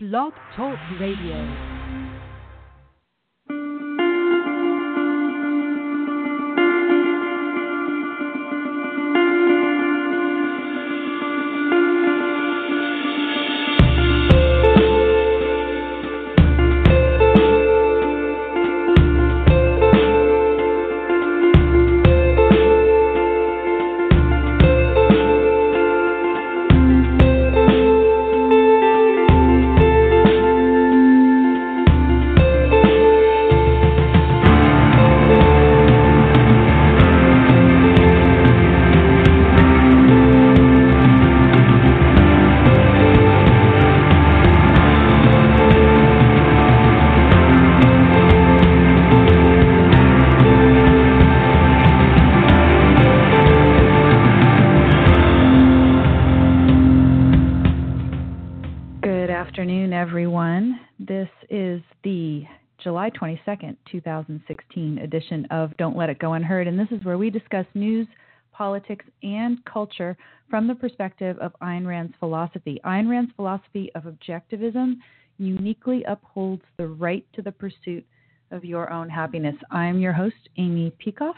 Blog Talk Radio. 2016 edition of Don't Let It Go Unheard, and this is where we discuss news, politics, and culture from the perspective of Ayn Rand's philosophy. Ayn Rand's philosophy of objectivism uniquely upholds the right to the pursuit of your own happiness. I'm your host, Amy Peikoff,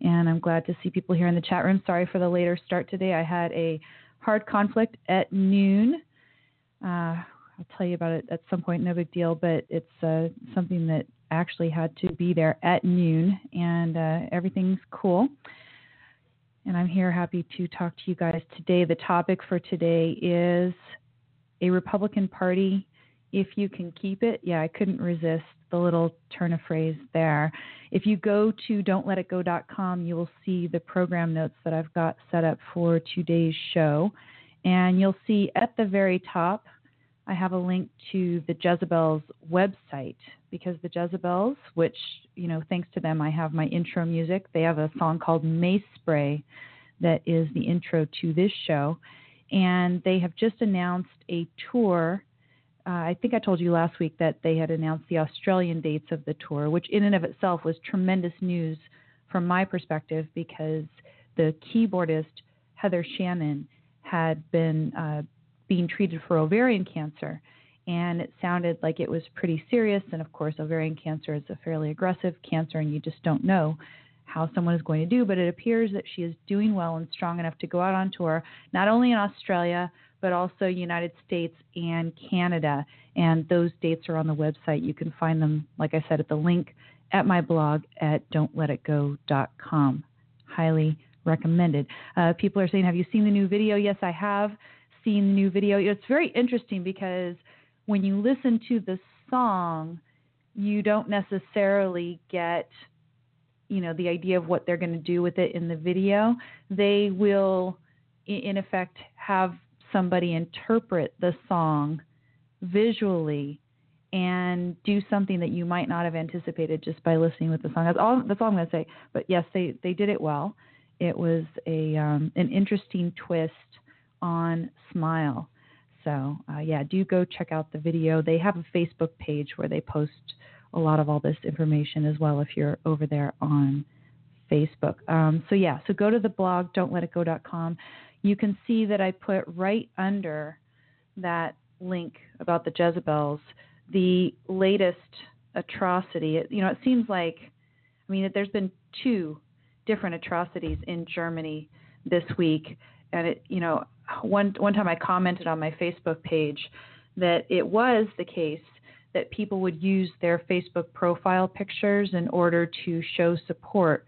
and I'm glad to see people here in the chat room. Sorry for the later start today. I had a hard conflict at noon. Uh, I'll tell you about it at some point, no big deal, but it's uh, something that actually had to be there at noon, and uh, everything's cool. And I'm here happy to talk to you guys today. The topic for today is a Republican Party, if you can keep it. Yeah, I couldn't resist the little turn of phrase there. If you go to don'tletitgo.com, you will see the program notes that I've got set up for today's show. And you'll see at the very top, I have a link to the Jezebels website because the Jezebels, which, you know, thanks to them, I have my intro music. They have a song called Mace Spray that is the intro to this show. And they have just announced a tour. Uh, I think I told you last week that they had announced the Australian dates of the tour, which in and of itself was tremendous news from my perspective because the keyboardist, Heather Shannon, had been uh, being treated for ovarian cancer. And it sounded like it was pretty serious. And of course, ovarian cancer is a fairly aggressive cancer, and you just don't know how someone is going to do. But it appears that she is doing well and strong enough to go out on tour, not only in Australia, but also United States and Canada. And those dates are on the website. You can find them, like I said, at the link at my blog at don'tletitgo.com. Highly recommended. Uh, people are saying, Have you seen the new video? Yes, I have seen the new video. It's very interesting because when you listen to the song, you don't necessarily get you know the idea of what they're going to do with it in the video. They will in effect have somebody interpret the song visually and do something that you might not have anticipated just by listening with the song. That's all that's all i'm going to say. But yes they they did it well. It was a um, an interesting twist on Smile. So uh, yeah, do go check out the video. They have a Facebook page where they post a lot of all this information as well if you're over there on Facebook. Um, so yeah, so go to the blog don'tletitgo.com. You can see that I put right under that link about the Jezebels the latest atrocity. It, you know, it seems like I mean there's been two different atrocities in Germany this week. And it, you know, one one time I commented on my Facebook page that it was the case that people would use their Facebook profile pictures in order to show support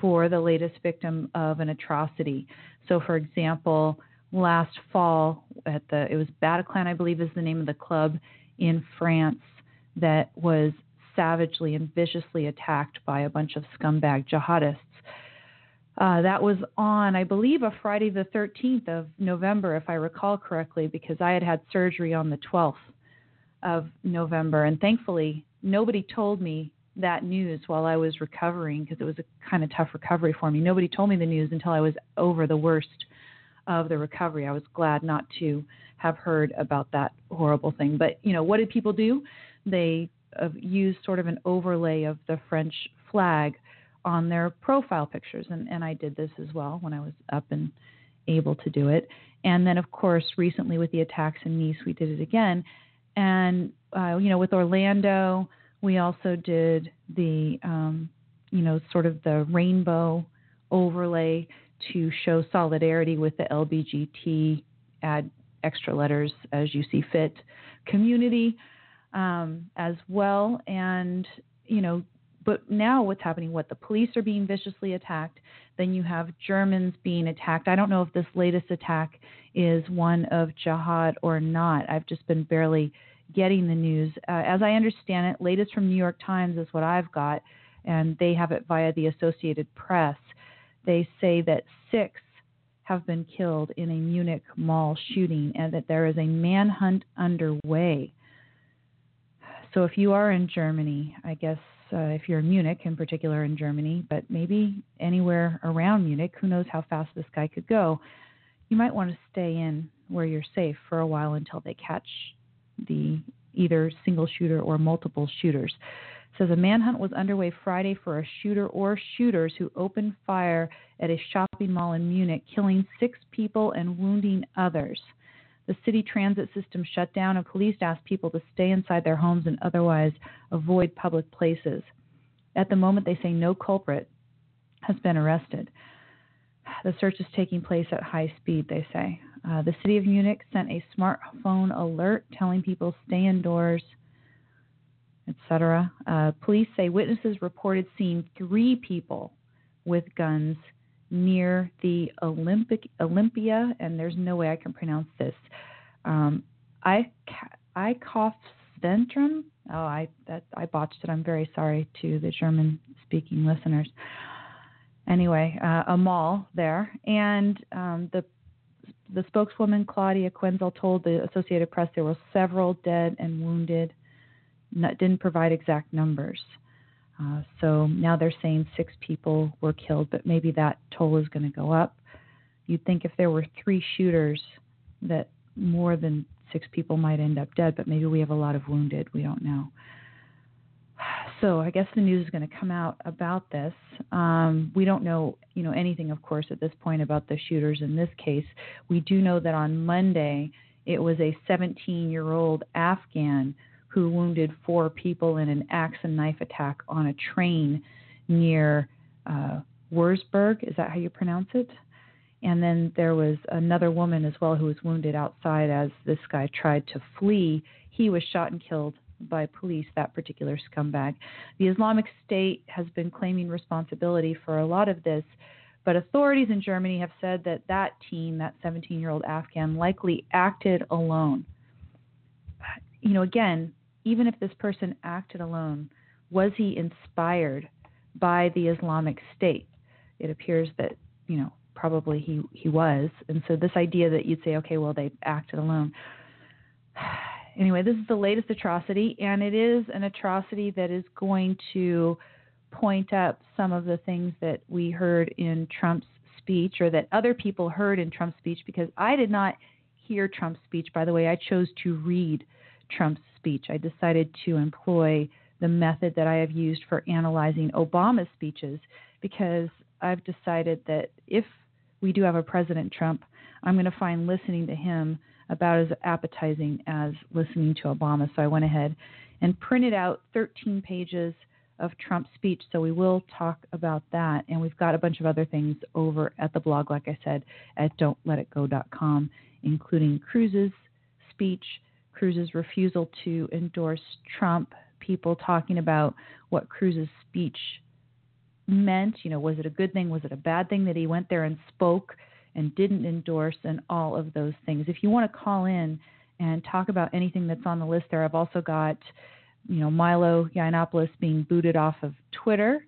for the latest victim of an atrocity. So, for example, last fall at the it was Bataclan, I believe, is the name of the club in France that was savagely and viciously attacked by a bunch of scumbag jihadists. Uh, that was on, I believe, a Friday the 13th of November, if I recall correctly, because I had had surgery on the 12th of November. And thankfully, nobody told me that news while I was recovering because it was a kind of tough recovery for me. Nobody told me the news until I was over the worst of the recovery. I was glad not to have heard about that horrible thing. But, you know, what did people do? They uh, used sort of an overlay of the French flag on their profile pictures. And, and I did this as well when I was up and able to do it. And then, of course, recently with the attacks in Nice, we did it again. And, uh, you know, with Orlando, we also did the, um, you know, sort of the rainbow overlay to show solidarity with the LBGT, add extra letters as you see fit, community um, as well. And, you know, but now what's happening? What the police are being viciously attacked. Then you have Germans being attacked. I don't know if this latest attack is one of jihad or not. I've just been barely getting the news. Uh, as I understand it, latest from New York Times is what I've got, and they have it via the Associated Press. They say that six have been killed in a Munich mall shooting and that there is a manhunt underway. So if you are in Germany, I guess uh, if you're in Munich, in particular in Germany, but maybe anywhere around Munich, who knows how fast this guy could go, you might want to stay in where you're safe for a while until they catch the either single shooter or multiple shooters. It says a manhunt was underway Friday for a shooter or shooters who opened fire at a shopping mall in Munich, killing six people and wounding others. The city transit system shut down, and police asked people to stay inside their homes and otherwise avoid public places. At the moment, they say no culprit has been arrested. The search is taking place at high speed, they say. Uh, the city of Munich sent a smartphone alert telling people stay indoors, etc. Uh, police say witnesses reported seeing three people with guns near the Olympic Olympia, and there's no way I can pronounce this. Um, I I Centrum. Oh, I that I botched it. I'm very sorry to the German-speaking listeners. Anyway, uh, a mall there, and um, the the spokeswoman Claudia Quenzel told the Associated Press there were several dead and wounded. Not, didn't provide exact numbers. Uh, so now they're saying six people were killed, but maybe that toll is going to go up. You'd think if there were three shooters, that more than six people might end up dead, but maybe we have a lot of wounded. We don't know. So I guess the news is going to come out about this. Um, we don't know, you know, anything, of course, at this point about the shooters in this case. We do know that on Monday it was a 17-year-old Afghan who wounded four people in an axe and knife attack on a train near uh, Wurzburg. Is that how you pronounce it? And then there was another woman as well who was wounded outside as this guy tried to flee. He was shot and killed by police, that particular scumbag. The Islamic State has been claiming responsibility for a lot of this, but authorities in Germany have said that that teen, that 17 year old Afghan, likely acted alone. You know, again, even if this person acted alone, was he inspired by the Islamic State? It appears that, you know, probably he, he was. And so this idea that you'd say, okay, well, they acted alone. Anyway, this is the latest atrocity, and it is an atrocity that is going to point up some of the things that we heard in Trump's speech or that other people heard in Trump's speech because I did not hear Trump's speech. By the way, I chose to read Trump's speech. I decided to employ the method that I have used for analyzing Obama's speeches because I've decided that if we do have a President Trump, I'm going to find listening to him about as appetizing as listening to Obama. So I went ahead and printed out 13 pages of Trump's speech. So we will talk about that. And we've got a bunch of other things over at the blog, like I said, at don'tletitgo.com, including Cruz's speech Cruz's refusal to endorse Trump, people talking about what Cruz's speech meant. You know, was it a good thing? Was it a bad thing that he went there and spoke and didn't endorse, and all of those things. If you want to call in and talk about anything that's on the list there, I've also got, you know, Milo Yiannopoulos being booted off of Twitter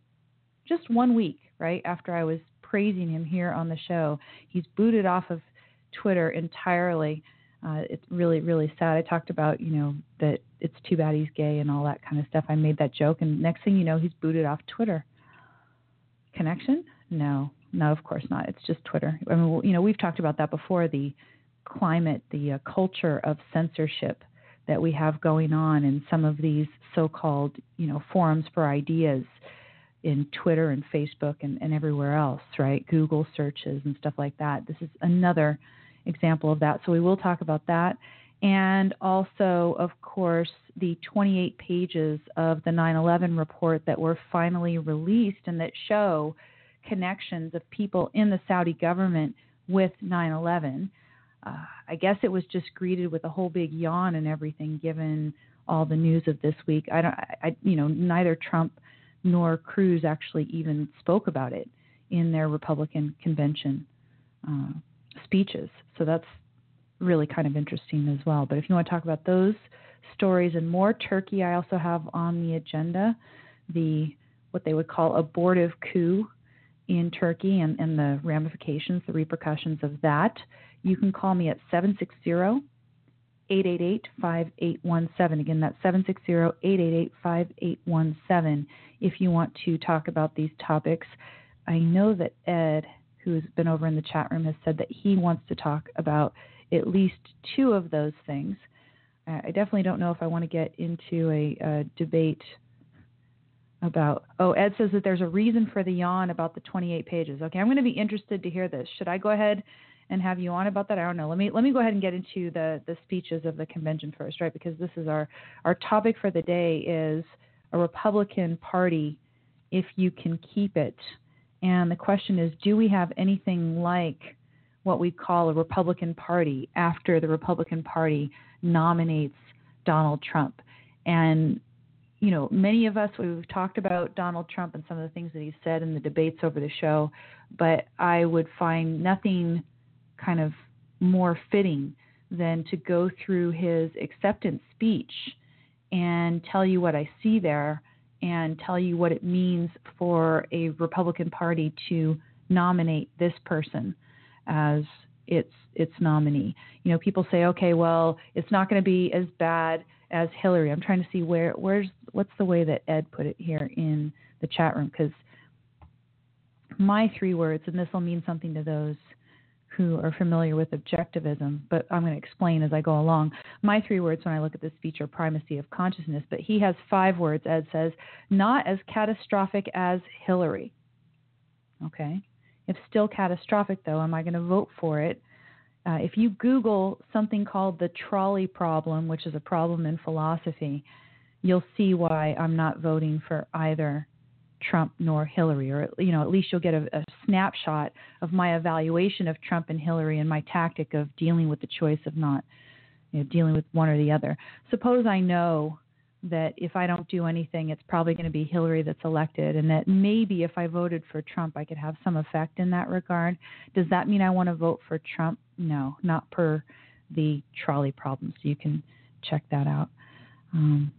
just one week, right after I was praising him here on the show. He's booted off of Twitter entirely uh, it's really really sad. I talked about you know that it's too bad he's gay and all that kind of stuff. I made that joke, and next thing you know, he's booted off Twitter. Connection? No, no, of course not. It's just Twitter. I mean, you know, we've talked about that before. The climate, the uh, culture of censorship that we have going on in some of these so-called you know forums for ideas in Twitter and Facebook and, and everywhere else, right? Google searches and stuff like that. This is another example of that. So we will talk about that. and also, of course, the 28 pages of the 9 11 report that were finally released and that show connections of people in the Saudi government with 9 11. Uh, I guess it was just greeted with a whole big yawn and everything, given all the news of this week. I don't, I, you know, neither Trump nor Cruz actually even spoke about it in their Republican convention uh, speeches. So that's really kind of interesting as well. But if you want to talk about those stories and more, Turkey I also have on the agenda the what they would call abortive coup in Turkey and, and the ramifications, the repercussions of that. You can call me at 760 888 5817. Again, that's 760 888 5817 if you want to talk about these topics. I know that Ed, who's been over in the chat room, has said that he wants to talk about at least two of those things. I definitely don't know if I want to get into a, a debate about. Oh, Ed says that there's a reason for the yawn about the 28 pages. Okay, I'm going to be interested to hear this. Should I go ahead and have you on about that? I don't know. Let me let me go ahead and get into the the speeches of the convention first, right? Because this is our our topic for the day is a Republican Party if you can keep it. And the question is, do we have anything like what we call a Republican Party after the Republican Party nominates Donald Trump. And, you know, many of us, we've talked about Donald Trump and some of the things that he said in the debates over the show, but I would find nothing kind of more fitting than to go through his acceptance speech and tell you what I see there and tell you what it means for a Republican Party to nominate this person as its its nominee. You know, people say, okay, well, it's not going to be as bad as Hillary. I'm trying to see where where's what's the way that Ed put it here in the chat room because my three words, and this will mean something to those who are familiar with objectivism, but I'm going to explain as I go along. My three words when I look at this are primacy of consciousness, but he has five words. Ed says, not as catastrophic as Hillary. Okay. If still catastrophic, though, am I going to vote for it? Uh, if you Google something called the trolley problem, which is a problem in philosophy, you'll see why I'm not voting for either Trump nor Hillary, or you know, at least you'll get a, a snapshot of my evaluation of Trump and Hillary and my tactic of dealing with the choice of not you know, dealing with one or the other. Suppose I know that if I don't do anything, it's probably going to be Hillary that's elected, and that maybe if I voted for Trump, I could have some effect in that regard. Does that mean I want to vote for Trump? No, not per the trolley problem. So you can check that out. Um,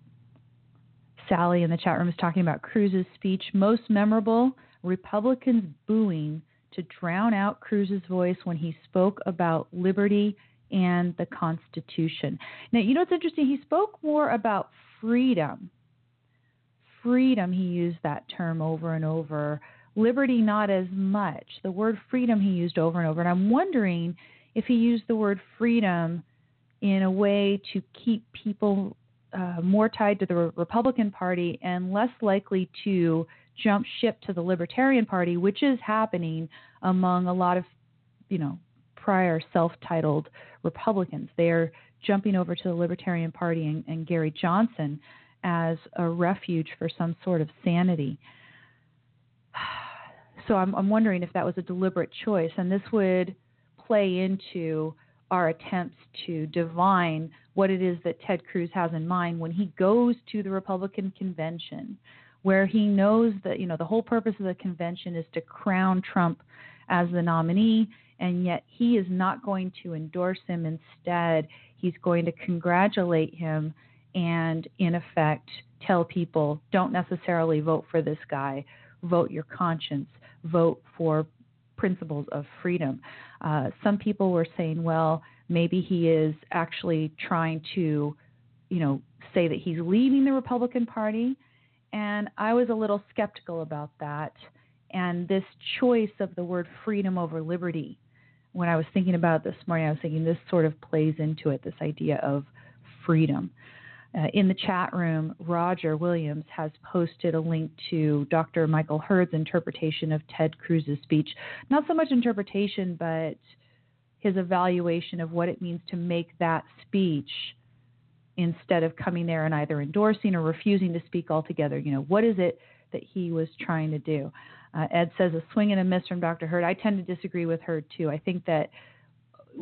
Sally in the chat room is talking about Cruz's speech. Most memorable Republicans booing to drown out Cruz's voice when he spoke about liberty and the Constitution. Now, you know what's interesting? He spoke more about freedom. Freedom, he used that term over and over. Liberty, not as much. The word freedom he used over and over. And I'm wondering if he used the word freedom in a way to keep people uh, more tied to the Republican Party and less likely to jump ship to the Libertarian Party, which is happening among a lot of, you know, prior self-titled Republicans. They are jumping over to the Libertarian Party and, and Gary Johnson as a refuge for some sort of sanity. So I'm, I'm wondering if that was a deliberate choice, and this would play into our attempts to divine what it is that Ted Cruz has in mind when he goes to the Republican convention, where he knows that you know the whole purpose of the convention is to crown Trump as the nominee, and yet he is not going to endorse him. Instead, he's going to congratulate him and, in effect, tell people don't necessarily vote for this guy, vote your conscience, vote for principles of freedom. Uh, some people were saying, well, maybe he is actually trying to, you know, say that he's leaving the Republican Party. And I was a little skeptical about that. And this choice of the word freedom over liberty when I was thinking about this morning, I was thinking this sort of plays into it this idea of freedom. Uh, in the chat room, Roger Williams has posted a link to Dr. Michael Hurd's interpretation of Ted Cruz's speech. Not so much interpretation, but his evaluation of what it means to make that speech instead of coming there and either endorsing or refusing to speak altogether. You know, what is it that he was trying to do? Uh, Ed says a swing and a miss from Dr. Hurd. I tend to disagree with Hurd too. I think that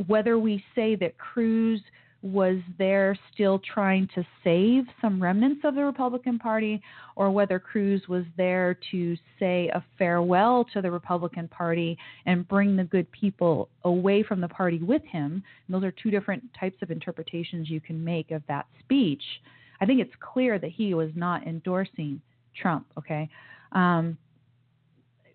whether we say that Cruz was there still trying to save some remnants of the Republican Party, or whether Cruz was there to say a farewell to the Republican Party and bring the good people away from the party with him. And those are two different types of interpretations you can make of that speech. I think it's clear that he was not endorsing Trump, okay? Um,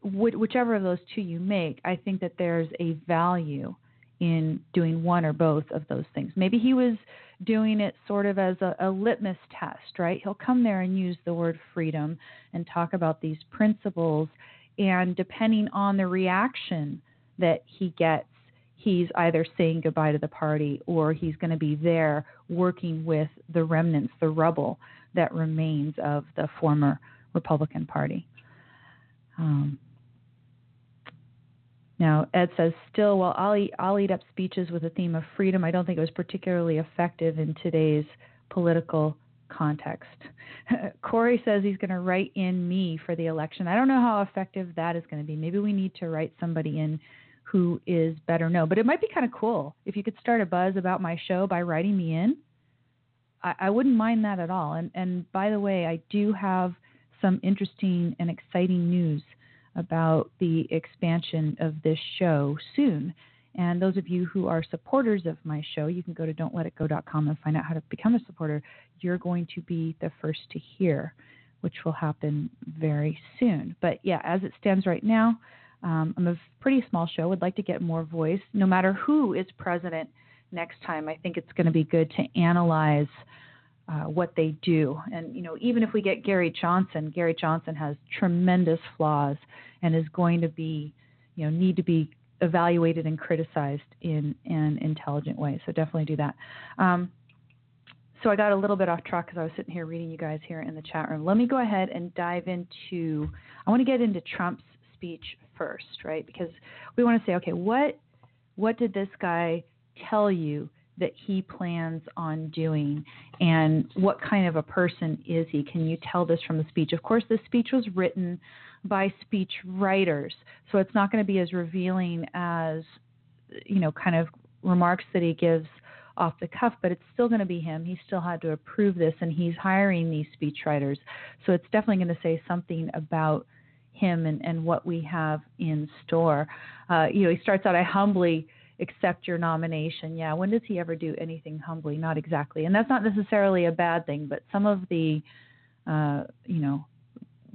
whichever of those two you make, I think that there's a value in doing one or both of those things. Maybe he was doing it sort of as a, a, litmus test, right? He'll come there and use the word freedom and talk about these principles. And depending on the reaction that he gets, he's either saying goodbye to the party or he's going to be there working with the remnants, the rubble that remains of the former Republican Party. Um, now, Ed says, still, while I'll eat, I'll eat up speeches with a theme of freedom, I don't think it was particularly effective in today's political context. Corey says he's going to write in me for the election. I don't know how effective that is going to be. Maybe we need to write somebody in who is better known. But it might be kind of cool if you could start a buzz about my show by writing me in. I, I wouldn't mind that at all. And and by the way, I do have some interesting and exciting news about the expansion of this show soon. And those of you who are supporters of my show, you can go to don'tletitgo.com and find out how to become a supporter. You're going to be the first to hear, which will happen very soon. But yeah, as it stands right now, um, I'm a pretty small show. Would like to get more voice. No matter who is president next time, I think it's going to be good to analyze uh, what they do. And you know, even if we get Gary Johnson, Gary Johnson has tremendous flaws and is going to be, you know, need to be evaluated and criticized in an intelligent way. So definitely do that. Um, so I got a little bit off track because I was sitting here reading you guys here in the chat room. Let me go ahead and dive into. I want to get into Trump's speech first, right? Because we want to say, okay, what what did this guy tell you that he plans on doing and what kind of a person is he? Can you tell this from the speech? Of course, this speech was written by speech writers, so it's not going to be as revealing as, you know, kind of remarks that he gives off the cuff, but it's still going to be him. He still had to approve this, and he's hiring these speech writers. So it's definitely going to say something about him and, and what we have in store. Uh, you know, he starts out, I humbly accept your nomination. Yeah, when does he ever do anything humbly? Not exactly. And that's not necessarily a bad thing, but some of the, uh, you know,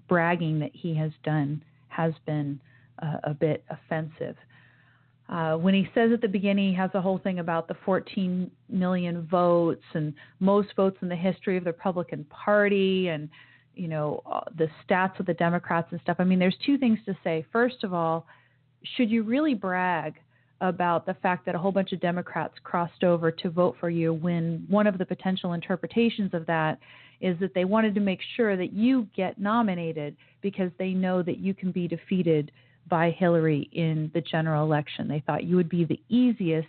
bragging that he has done has been uh, a bit offensive. Uh, when he says at the beginning, he has a whole thing about the 14 million votes and most votes in the history of the Republican Party and, you know, uh, the stats with the Democrats and stuff. I mean, there's two things to say. First of all, should you really brag about the fact that a whole bunch of Democrats crossed over to vote for you when one of the potential interpretations of that is that they wanted to make sure that you get nominated because they know that you can be defeated by Hillary in the general election. They thought you would be the easiest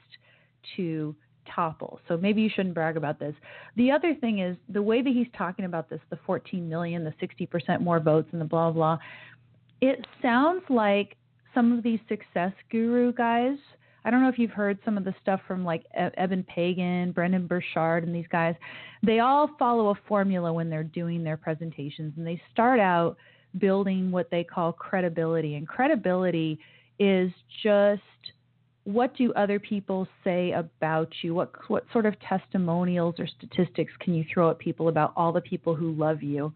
to topple. So maybe you shouldn't brag about this. The other thing is the way that he's talking about this, the 14 million, the 60% more votes and the blah blah. It sounds like some of these success guru guys I don't know if you've heard some of the stuff from like Eben Pagan, Brendon Burchard, and these guys. They all follow a formula when they're doing their presentations, and they start out building what they call credibility. And credibility is just what do other people say about you? What what sort of testimonials or statistics can you throw at people about all the people who love you?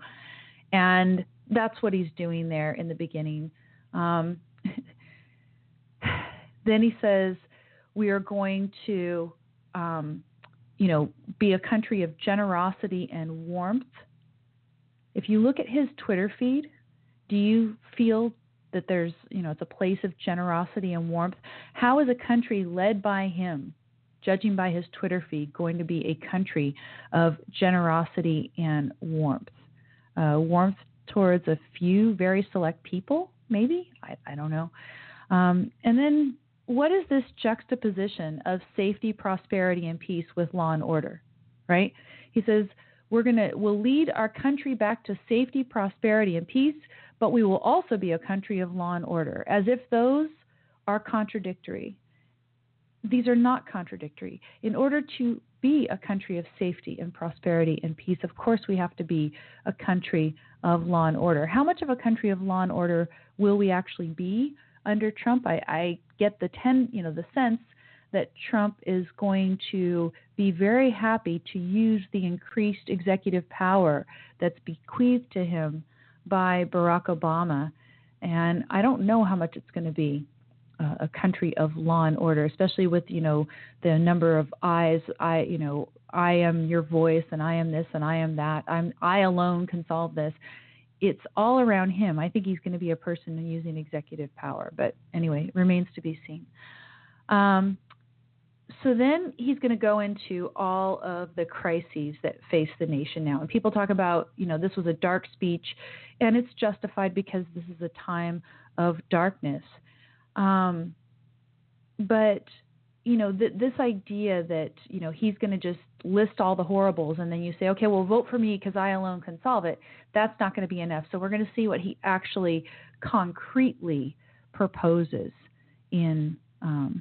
And that's what he's doing there in the beginning. Um, then he says, we are going to, um, you know, be a country of generosity and warmth. If you look at his Twitter feed, do you feel that there's, you know, it's a place of generosity and warmth? How is a country led by him, judging by his Twitter feed, going to be a country of generosity and warmth? Uh, warmth towards a few very select people, maybe? I, I don't know. Um, and then what is this juxtaposition of safety, prosperity, and peace with law and order? Right? He says, we're going to we'll lead our country back to safety, prosperity, and peace, but we will also be a country of law and order, as if those are contradictory. These are not contradictory. In order to be a country of safety and prosperity and peace, of course, we have to be a country of law and order. How much of a country of law and order will we actually be under Trump? I, I get the ten, you know, the sense that Trump is going to be very happy to use the increased executive power that's bequeathed to him by Barack Obama. And I don't know how much it's going to be uh, a country of law and order, especially with you know the number of eyes. I you know I am your voice, and I am this, and I am that. I'm I alone can solve this. It's all around him. I think he's going to be a person using executive power, but anyway, it remains to be seen. Um, so then he's going to go into all of the crises that face the nation now. And people talk about, you know, this was a dark speech, and it's justified because this is a time of darkness. Um, but you know, th- this idea that you know he's going to just list all the horribles, and then you say, okay, well, vote for me because I alone can solve it. That's not going to be enough. So we're going to see what he actually concretely proposes in. Um,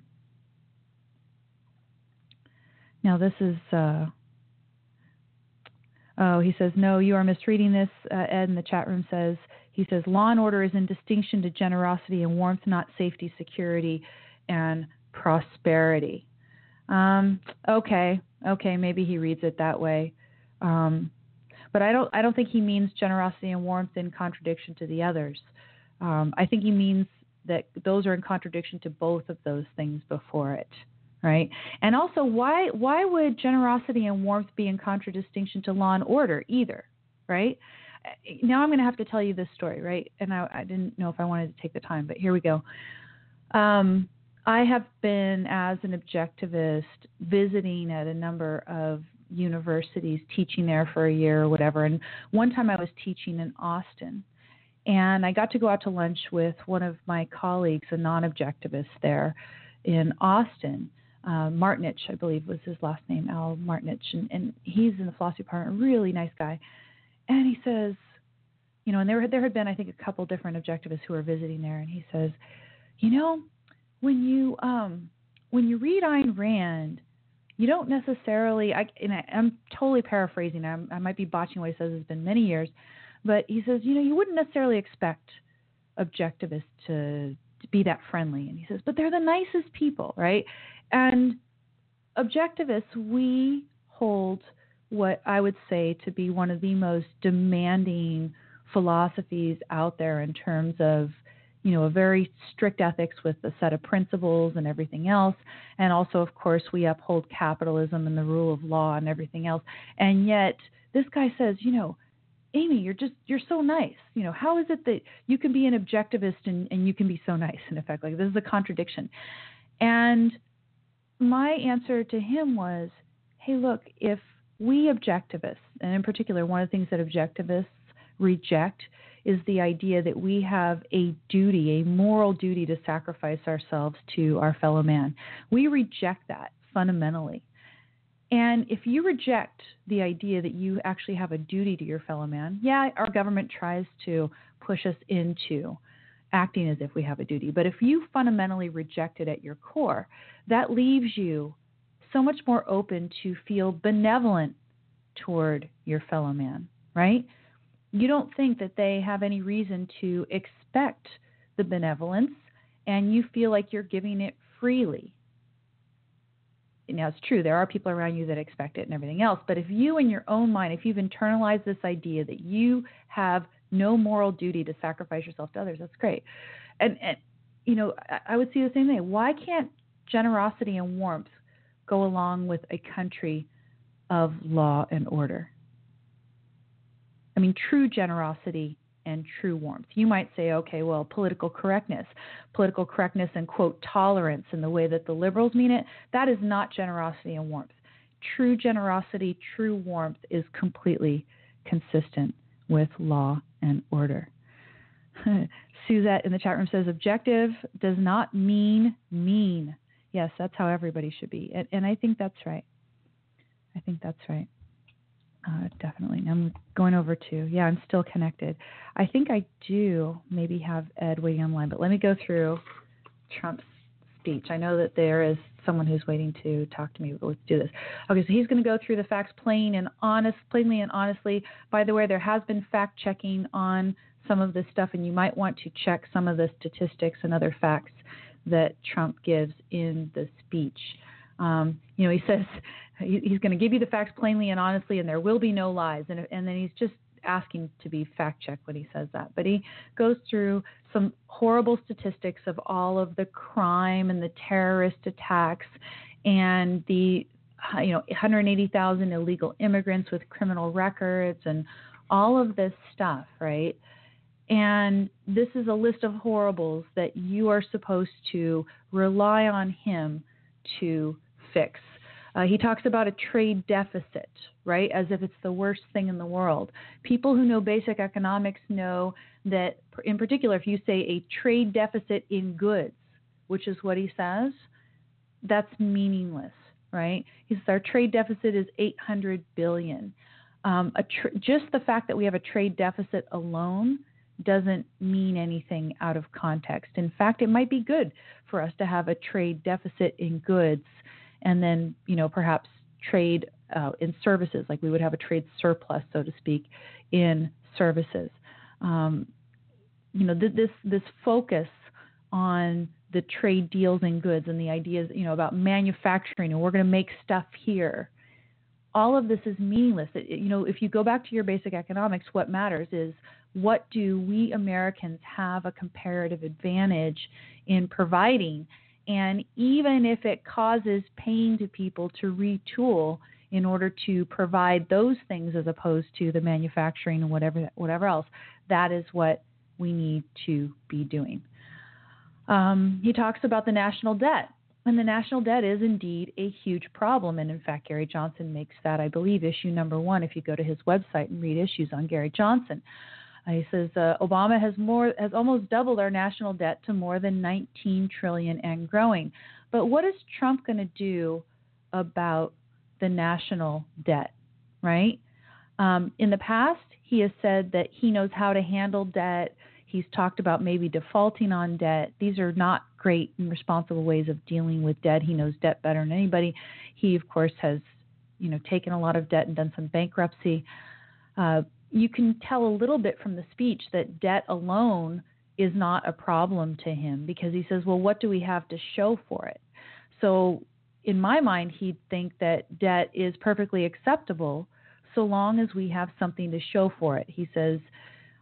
now this is. Uh, oh, he says no. You are misreading this. Uh, Ed in the chat room says he says law and order is in distinction to generosity and warmth, not safety, security, and prosperity. Um, okay, okay, maybe he reads it that way. Um, but I don't I don't think he means generosity and warmth in contradiction to the others. Um, I think he means that those are in contradiction to both of those things before it, right? And also, why why would generosity and warmth be in contradistinction to law and order either, right? now I'm going to have to tell you this story, right? And I, I, didn't know if I wanted to take the time, but here we go. Um, I have been, as an objectivist, visiting at a number of universities, teaching there for a year or whatever. And one time I was teaching in Austin, and I got to go out to lunch with one of my colleagues, a non objectivist there in Austin. Uh, Martinich, I believe was his last name, Al Martinich, and, and he's in the philosophy department, really nice guy. And he says, you know, and there there had been I think a couple different objectivists who were visiting there, and he says, you know, when you um when you read Ayn Rand, you don't necessarily. I and I, am totally paraphrasing. I'm, I might be botching what he says. It's been many years, but he says, you know, you wouldn't necessarily expect objectivists to, to be that friendly. And he says, but they're the nicest people, right? And objectivists, we hold what I would say to be one of the most demanding philosophies out there in terms of you know a very strict ethics with a set of principles and everything else. And also of course we uphold capitalism and the rule of law and everything else. And yet this guy says you know amy you're just you're so nice. You know how is it that you can be an objectivist and, and you can be so nice? In effect like this is a contradiction. And my answer to him was hey look if we objectivists, and in particular, one of the things that objectivists reject is the idea that we have a duty, a moral duty to sacrifice ourselves to our fellow man. We reject that fundamentally. And if you reject the idea that you actually have a duty to your fellow man, yeah, our government tries to push us into acting as if we have a duty. But if you fundamentally reject it at your core, that leaves you so much more open to feel benevolent toward your fellow man, right? You don't think that they have any reason to expect the benevolence, and you feel like you're giving it freely. Now, it's true, there are people around you that expect it and everything else, but if you, in your own mind, if you've internalized this idea that you have no moral duty to sacrifice yourself to others, that's great. And, and you know, I would see the same thing. Why can't generosity and warmth go along with a country of law and order. I mean, true generosity and true warmth. You might say, okay, well, political correctness, political correctness and quote tolerance in the way that the liberals mean it, that is not generosity and warmth. True generosity, true warmth is completely consistent with law and order. Suzette in the chat room says objective does not mean mean. Yes, that's how everybody should be. And, and I think that's right. I think that's right. Uh, definitely. I'm going over to, yeah, I'm still connected. I think I do maybe have Ed waiting online, but let me go through Trump's speech. I know that there is someone who's waiting to talk to me, but let's do this. Okay, so he's going to go through the facts plain and honest, plainly and honestly. By the way, there has been fact checking on some of this stuff, and you might want to check some of the statistics and other facts that Trump gives in the speech. Um, you know, he says he's going to give you the facts plainly and honestly, and there will be no lies. And, and then he's just asking to be fact checked when he says that. But he goes through some horrible statistics of all of the crime and the terrorist attacks and the you know 180,000 illegal immigrants with criminal records and all of this stuff, right? And this is a list of horribles that you are supposed to rely on him to fix. Uh, he talks about a trade deficit, right, as if it's the worst thing in the world. People who know basic economics know that, in particular, if you say a trade deficit in goods, which is what he says, that's meaningless, right? He says our trade deficit is 800 billion. Um, tr- just the fact that we have a trade deficit alone doesn't mean anything out of context. In fact, it might be good for us to have a trade deficit in goods and then you know perhaps trade uh, in services, like we would have a trade surplus, so to speak, in services. Um, you know, th- this this focus on the trade deals in goods and the ideas, you know, about manufacturing and we're going to make stuff here. All of this is meaningless. It, you know, if you go back to your basic economics, what matters is what do we Americans have a comparative advantage in providing and even if it causes pain to people to retool in order to provide those things as opposed to the manufacturing and whatever whatever else, that is what we need to be doing. Um, he talks about the national debt. And the national debt is indeed a huge problem. And in fact, Gary Johnson makes that, I believe, issue number one if you go to his website and read issues on Gary Johnson. He says uh, Obama has more has almost doubled our national debt to more than 19 trillion and growing. But what is Trump going to do about the national debt? Right? Um, in the past, he has said that he knows how to handle debt. He's talked about maybe defaulting on debt. These are not great and responsible ways of dealing with debt. He knows debt better than anybody. He, of course, has you know taken a lot of debt and done some bankruptcy. Uh, you can tell a little bit from the speech that debt alone is not a problem to him because he says, well, what do we have to show for it? So, in my mind, he'd think that debt is perfectly acceptable so long as we have something to show for it. He says,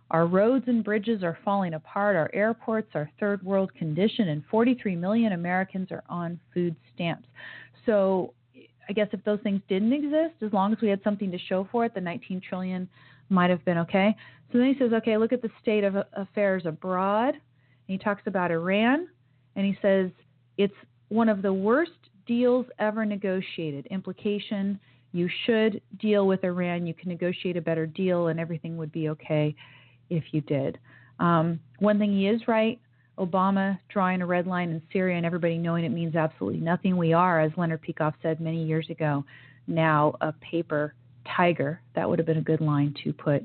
our roads and bridges are falling apart, our airports are third world condition, and 43 million Americans are on food stamps. So, I guess if those things didn't exist, as long as we had something to show for it, the 19 trillion might have been okay. So then he says, okay, look at the state of affairs abroad. And he talks about Iran, and he says it's one of the worst deals ever negotiated. Implication you should deal with Iran. You can negotiate a better deal, and everything would be okay if you did. Um, one thing he is right Obama drawing a red line in Syria and everybody knowing it means absolutely nothing. We are, as Leonard Peikoff said many years ago, now a paper tiger. That would have been a good line to put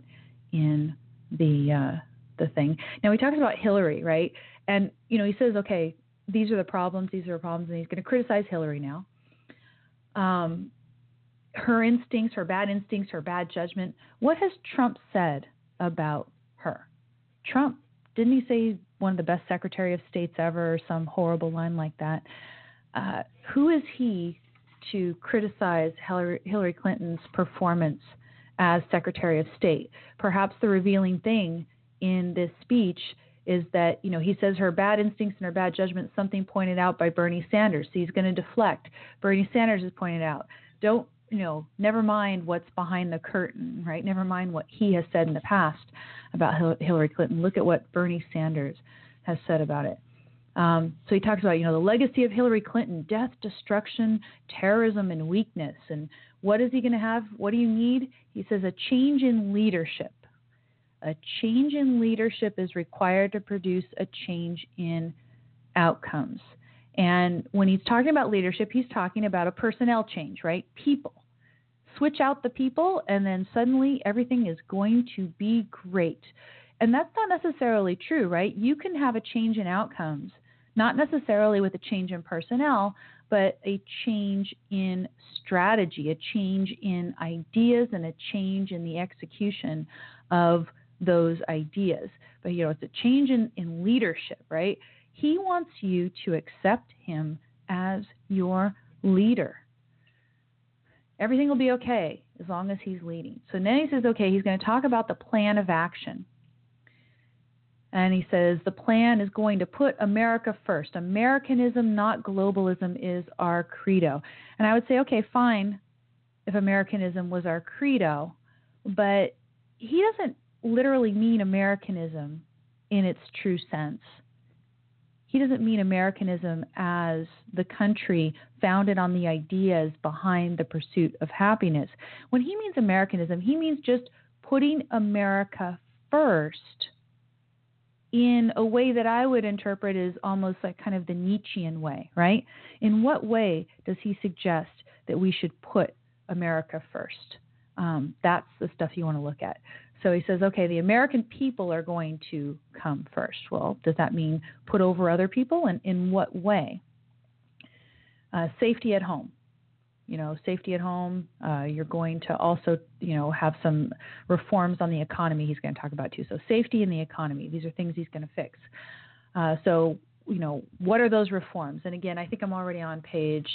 in the uh, the thing. Now he talks about Hillary, right? And you know he says, okay, these are the problems. These are the problems, and he's going to criticize Hillary now. Um, her instincts, her bad instincts, her bad judgment. What has Trump said about her? Trump didn't he say one of the best Secretary of States ever, or some horrible line like that? Uh, who is he to criticize Hillary Clinton's performance as Secretary of State. Perhaps the revealing thing in this speech is that you know he says her bad instincts and her bad judgment something pointed out by Bernie Sanders. So he's going to deflect. Bernie Sanders has pointed out. Don't you know? Never mind what's behind the curtain, right? Never mind what he has said in the past about Hillary Clinton. Look at what Bernie Sanders has said about it. Um, so he talks about, you know, the legacy of Hillary Clinton, death, destruction, terrorism, and weakness. And what is he going to have? What do you need? He says a change in leadership. A change in leadership is required to produce a change in outcomes. And when he's talking about leadership, he's talking about a personnel change, right? People. Switch out the people, and then suddenly everything is going to be great. And that's not necessarily true, right? You can have a change in outcomes, not necessarily with a change in personnel, but a change in strategy, a change in ideas, and a change in the execution of those ideas. But you know, it's a change in, in leadership, right? He wants you to accept him as your leader. Everything will be okay as long as he's leading. So then he says, okay, he's going to talk about the plan of action. And he says the plan is going to put America first. Americanism, not globalism, is our credo. And I would say, okay, fine if Americanism was our credo, but he doesn't literally mean Americanism in its true sense. He doesn't mean Americanism as the country founded on the ideas behind the pursuit of happiness. When he means Americanism, he means just putting America first in a way that I would interpret as almost like kind of the Nietzschean way, right? In what way does he suggest that we should put America first? Um, that's the stuff you want to look at. So he says, okay, the American people are going to come first. Well, does that mean put over other people? And in what way? Uh, safety at home. You know, safety at home. Uh, you're going to also, you know, have some reforms on the economy he's going to talk about too. So, safety in the economy. These are things he's going to fix. Uh, so, you know, what are those reforms? And again, I think I'm already on page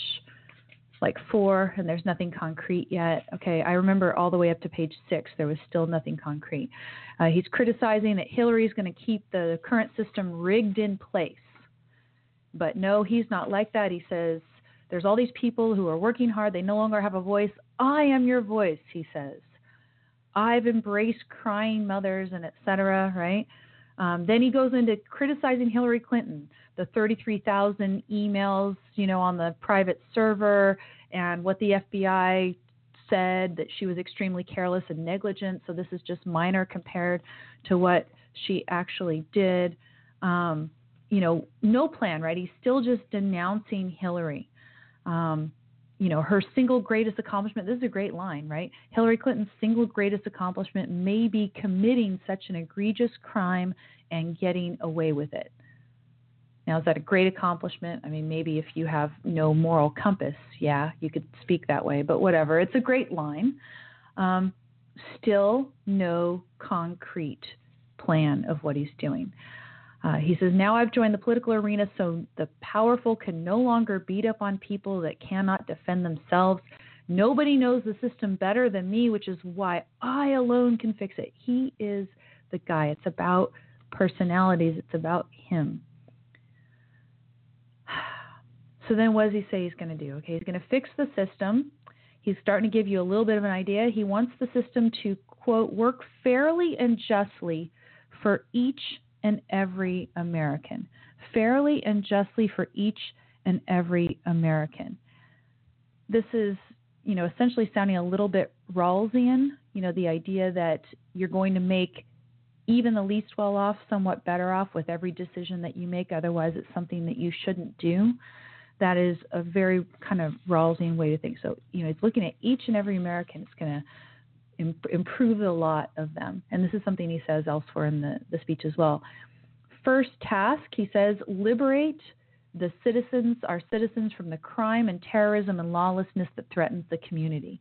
like four, and there's nothing concrete yet. Okay, I remember all the way up to page six, there was still nothing concrete. Uh, he's criticizing that Hillary is going to keep the current system rigged in place. But no, he's not like that. He says, there's all these people who are working hard, they no longer have a voice. I am your voice, he says. I've embraced crying mothers and etc. Right? Um, then he goes into criticizing Hillary Clinton the 33,000 emails, you know, on the private server, and what the FBI said that she was extremely careless and negligent. So this is just minor compared to what she actually did. Um, you know, no plan, right? He's still just denouncing Hillary. Um, you know, her single greatest accomplishment, this is a great line, right? Hillary Clinton's single greatest accomplishment may be committing such an egregious crime and getting away with it. Now, is that a great accomplishment? I mean, maybe if you have no moral compass, yeah, you could speak that way, but whatever. It's a great line. Um, still no concrete plan of what he's doing. Uh, he says, Now I've joined the political arena so the powerful can no longer beat up on people that cannot defend themselves. Nobody knows the system better than me, which is why I alone can fix it. He is the guy. It's about personalities, it's about him. So then what does he say he's going to do? Okay, he's going to fix the system. He's starting to give you a little bit of an idea. He wants the system to, quote, work fairly and justly for each and every American. Fairly and justly for each and every American. This is, you know, essentially sounding a little bit Rawlsian, you know, the idea that you're going to make even the least well off somewhat better off with every decision that you make. Otherwise, it's something that you shouldn't do that is a very kind of Rawlsian way to think. So, you know, it's looking at each and every American. It's going to imp- improve a lot of them. And this is something he says elsewhere in the, the speech as well. First task, he says, liberate the citizens, our citizens, from the crime and terrorism and lawlessness that threatens the community.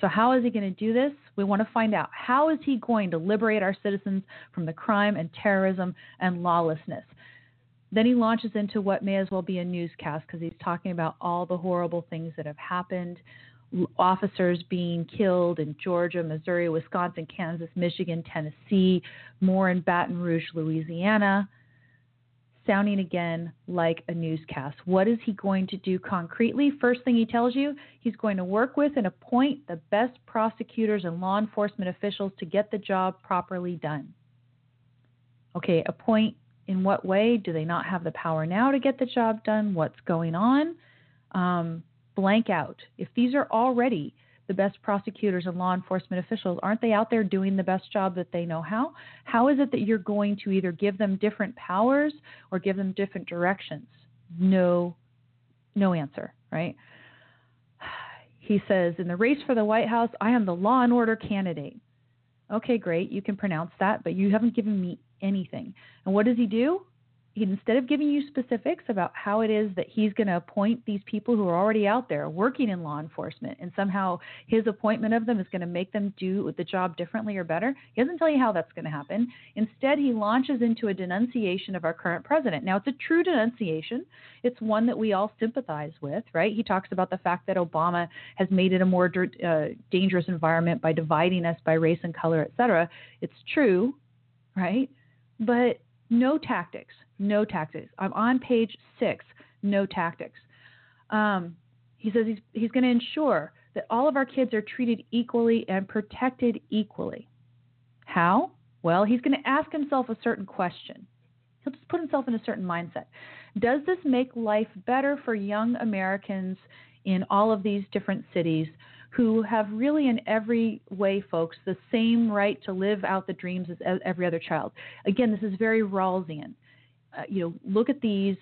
So, how is he going to do this? We want to find out. How is he going to liberate our citizens from the crime and terrorism and lawlessness? Then he launches into what may as well be a newscast because he's talking about all the horrible things that have happened officers being killed in Georgia, Missouri, Wisconsin, Kansas, Michigan, Tennessee, more in Baton Rouge, Louisiana. Sounding again like a newscast. What is he going to do concretely? First thing he tells you, he's going to work with and appoint the best prosecutors and law enforcement officials to get the job properly done. Okay, appoint in what way? Do they not have the power now to get the job done? What's going on? Um, blank out. If these are already the best prosecutors and law enforcement officials, aren't they out there doing the best job that they know how? How is it that you're going to either give them different powers or give them different directions? No, no answer, right? He says, in the race for the White House, I am the law and order candidate. Okay, great. You can pronounce that, but you haven't given me anything. And what does he do? Instead of giving you specifics about how it is that he's going to appoint these people who are already out there working in law enforcement and somehow his appointment of them is going to make them do the job differently or better, he doesn't tell you how that's going to happen. Instead, he launches into a denunciation of our current president. Now, it's a true denunciation, it's one that we all sympathize with, right? He talks about the fact that Obama has made it a more uh, dangerous environment by dividing us by race and color, et cetera. It's true, right? But no tactics no tactics. I'm on page six, no tactics. Um, he says he's, he's going to ensure that all of our kids are treated equally and protected equally. How? Well, he's going to ask himself a certain question. He'll just put himself in a certain mindset. Does this make life better for young Americans in all of these different cities who have really, in every way, folks, the same right to live out the dreams as every other child? Again, this is very Rawlsian. Uh, you know, look at these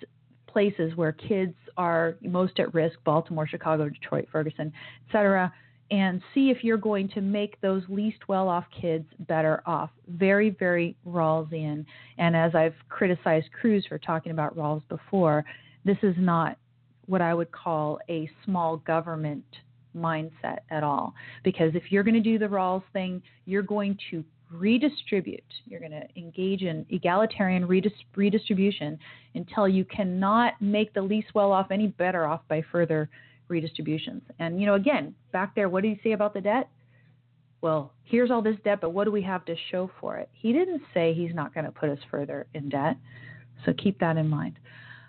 places where kids are most at risk Baltimore, Chicago, Detroit, Ferguson, et cetera and see if you're going to make those least well off kids better off. Very, very Rawlsian. And as I've criticized Cruz for talking about Rawls before, this is not what I would call a small government mindset at all. Because if you're going to do the Rawls thing, you're going to redistribute. You're going to engage in egalitarian redis- redistribution until you cannot make the least well off any better off by further redistributions. And, you know, again, back there, what did he say about the debt? Well, here's all this debt, but what do we have to show for it? He didn't say he's not going to put us further in debt. So keep that in mind.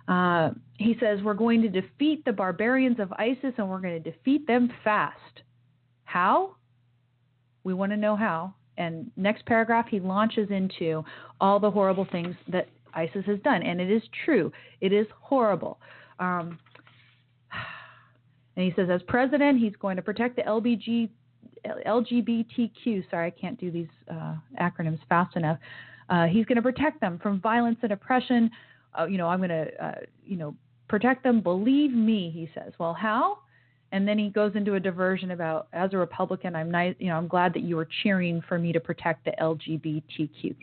Uh, he says we're going to defeat the barbarians of ISIS and we're going to defeat them fast. How? We want to know how and next paragraph he launches into all the horrible things that ISIS has done, and it is true. It is horrible. Um, and he says, as president, he's going to protect the LBG, LGBTQ. Sorry, I can't do these uh, acronyms fast enough. Uh, he's going to protect them from violence and oppression. Uh, you know, I'm going to, uh, you know, protect them. Believe me, he says. Well, how? and then he goes into a diversion about as a Republican, I'm nice, you know, I'm glad that you are cheering for me to protect the LGBTQ.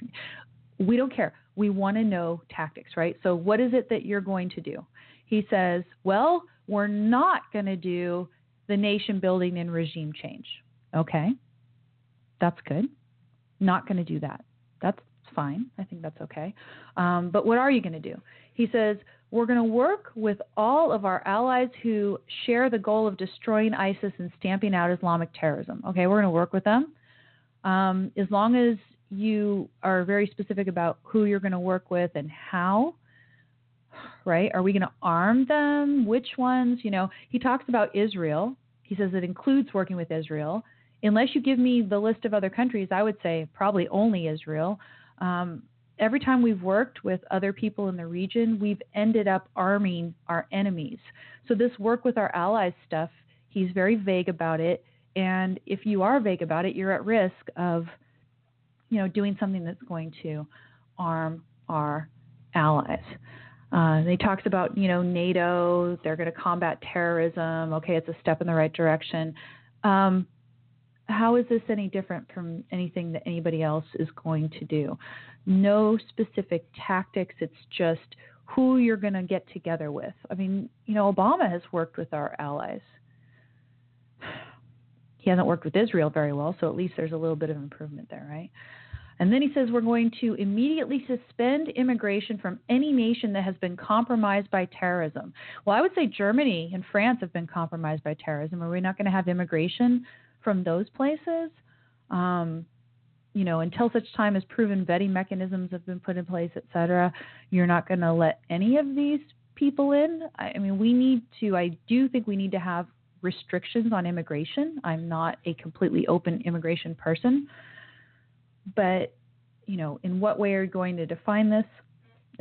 We don't care. We want to know tactics, right? So what is it that you're going to do? He says, well, we're not going to do the nation building and regime change. Okay, that's good. Not going to do that. That's fine. I think that's okay. Um, but what are you going to do? He says, we're going to work with all of our allies who share the goal of destroying ISIS and stamping out Islamic terrorism. Okay, we're going to work with them. Um, as long as you are very specific about who you're going to work with and how, right? Are we going to arm them? Which ones? You know, he talks about Israel. He says it includes working with Israel. Unless you give me the list of other countries, I would say probably only Israel. Um, every time we've worked with other people in the region, we've ended up arming our enemies. So this work with our allies stuff, he's very vague about it. And if you are vague about it, you're at risk of, you know, doing something that's going to arm our allies. Uh, he talks about, you know, NATO. They're going to combat terrorism. Okay, it's a step in the right direction. Um, how is this any different from anything that anybody else is going to do? No specific tactics. It's just who you're going to get together with. I mean, you know, Obama has worked with our allies. He hasn't worked with Israel very well, so at least there's a little bit of improvement there, right? And then he says we're going to immediately suspend immigration from any nation that has been compromised by terrorism. Well, I would say Germany and France have been compromised by terrorism. Are we not going to have immigration from those places. Um, you know, until such time as proven vetting mechanisms have been put in place, et cetera, you're not going to let any of these people in. I, I mean, we need to, I do think we need to have restrictions on immigration. I'm not a completely open immigration person. But, you know, in what way are you going to define this?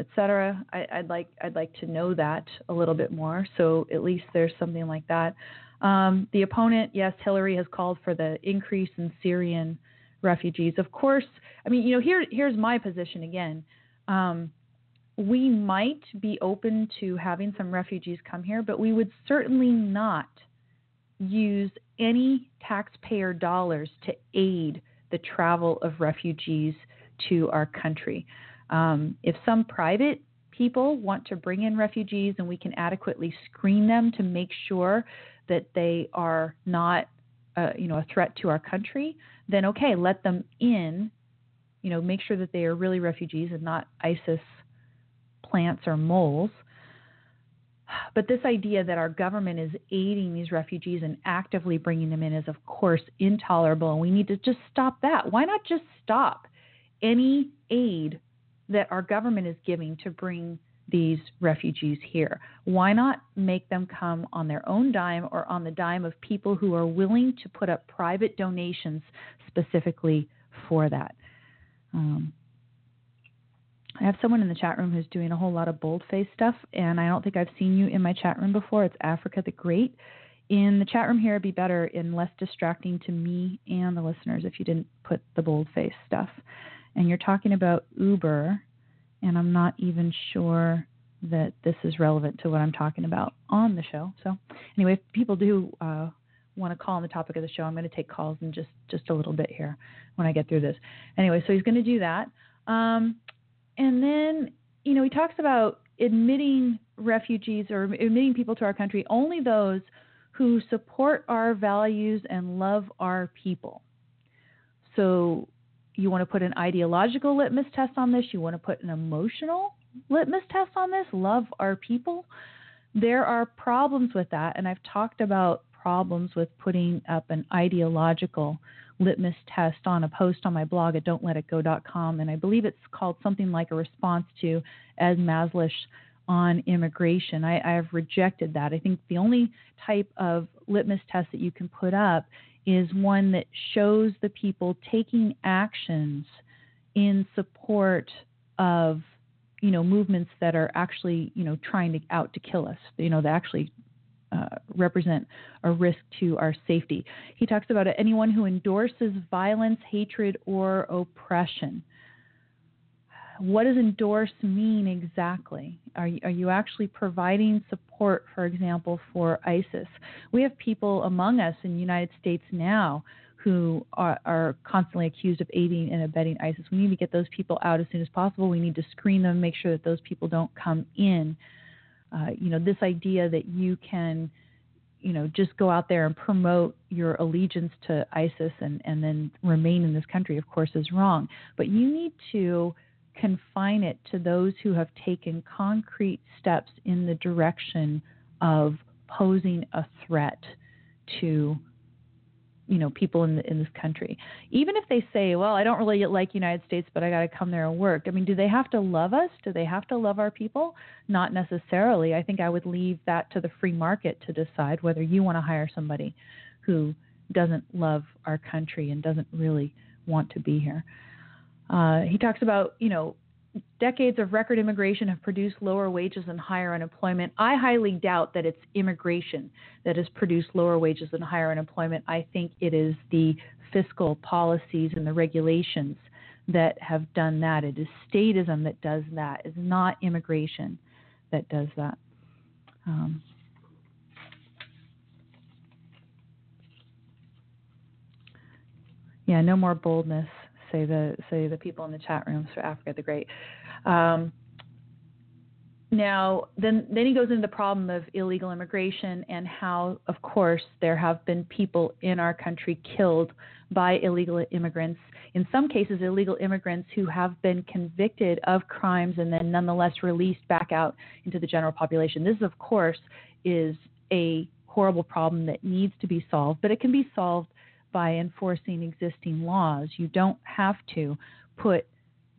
Etc. I'd like I'd like to know that a little bit more. So at least there's something like that. Um, the opponent, yes, Hillary has called for the increase in Syrian refugees. Of course, I mean, you know, here here's my position again. Um, we might be open to having some refugees come here, but we would certainly not use any taxpayer dollars to aid the travel of refugees to our country. Um, if some private people want to bring in refugees and we can adequately screen them to make sure that they are not, uh, you know, a threat to our country, then okay, let them in. You know, make sure that they are really refugees and not ISIS plants or moles. But this idea that our government is aiding these refugees and actively bringing them in is, of course, intolerable, and we need to just stop that. Why not just stop any aid that our government is giving to bring these refugees here? Why not make them come on their own dime or on the dime of people who are willing to put up private donations specifically for that? Um, I have someone in the chat room who's doing a whole lot of boldface stuff, and I don't think I've seen you in my chat room before. It's Africa the Great. In the chat room here, it'd be better and less distracting to me and the listeners if you didn't put the boldface stuff. And you're talking about Uber, and I'm not even sure that this is relevant to what I'm talking about on the show. So, anyway, if people do uh, want to call on the topic of the show, I'm going to take calls in just just a little bit here when I get through this. Anyway, so he's going to do that. Um, and then, you know, he talks about admitting refugees or admitting people to our country only those who support our values and love our people. So, you want to put an ideological litmus test on this, you want to put an emotional litmus test on this, love our people. There are problems with that, and I've talked about problems with putting up an ideological litmus test on a post on my blog at don'tletitgo.com, and I believe it's called something like a response to Ed Mazlish on immigration. I, I have rejected that. I think the only type of litmus test that you can put up is one that shows the people taking actions in support of you know movements that are actually you know trying to out to kill us you know that actually uh, represent a risk to our safety. He talks about anyone who endorses violence, hatred, or oppression. What does endorse mean exactly? Are you, are you actually providing support, for example, for ISIS? We have people among us in the United States now who are, are, constantly accused of aiding and abetting ISIS. We need to get those people out as soon as possible. We need to screen them, make sure that those people don't come in uh, you know, this idea that you can, you know, just go out there and promote your allegiance to ISIS and, and then remain in this country, of course, is wrong. But you need to confine it to those who have taken concrete steps in the direction of posing a threat to you know people in the, in this country. Even if they say well i don't really like united states but i got to come there and work i mean do they have to love us? Do they have to love our people? Not necessarily. I think i would leave that to the free market to decide whether you want to hire somebody who doesn't love our country and doesn't really want to be here uh, he talks about you know decades of record immigration have produced lower wages and higher unemployment. I highly doubt that it's immigration that has produced lower wages and higher unemployment. I think it is the fiscal policies and the regulations that have done that. It is statism that does that. It's not immigration that does that. Um, yeah, no more boldness say the say the people in the chat rooms for Africa the Great. Um, now, then, then he goes into the problem of illegal immigration and how, of course, there have been people in our country killed by illegal immigrants. In some cases, illegal immigrants who have been convicted of crimes and then nonetheless released back out into the general population. This, of course, is a horrible problem that needs to be solved, but it can be solved by enforcing existing laws. You don't have to put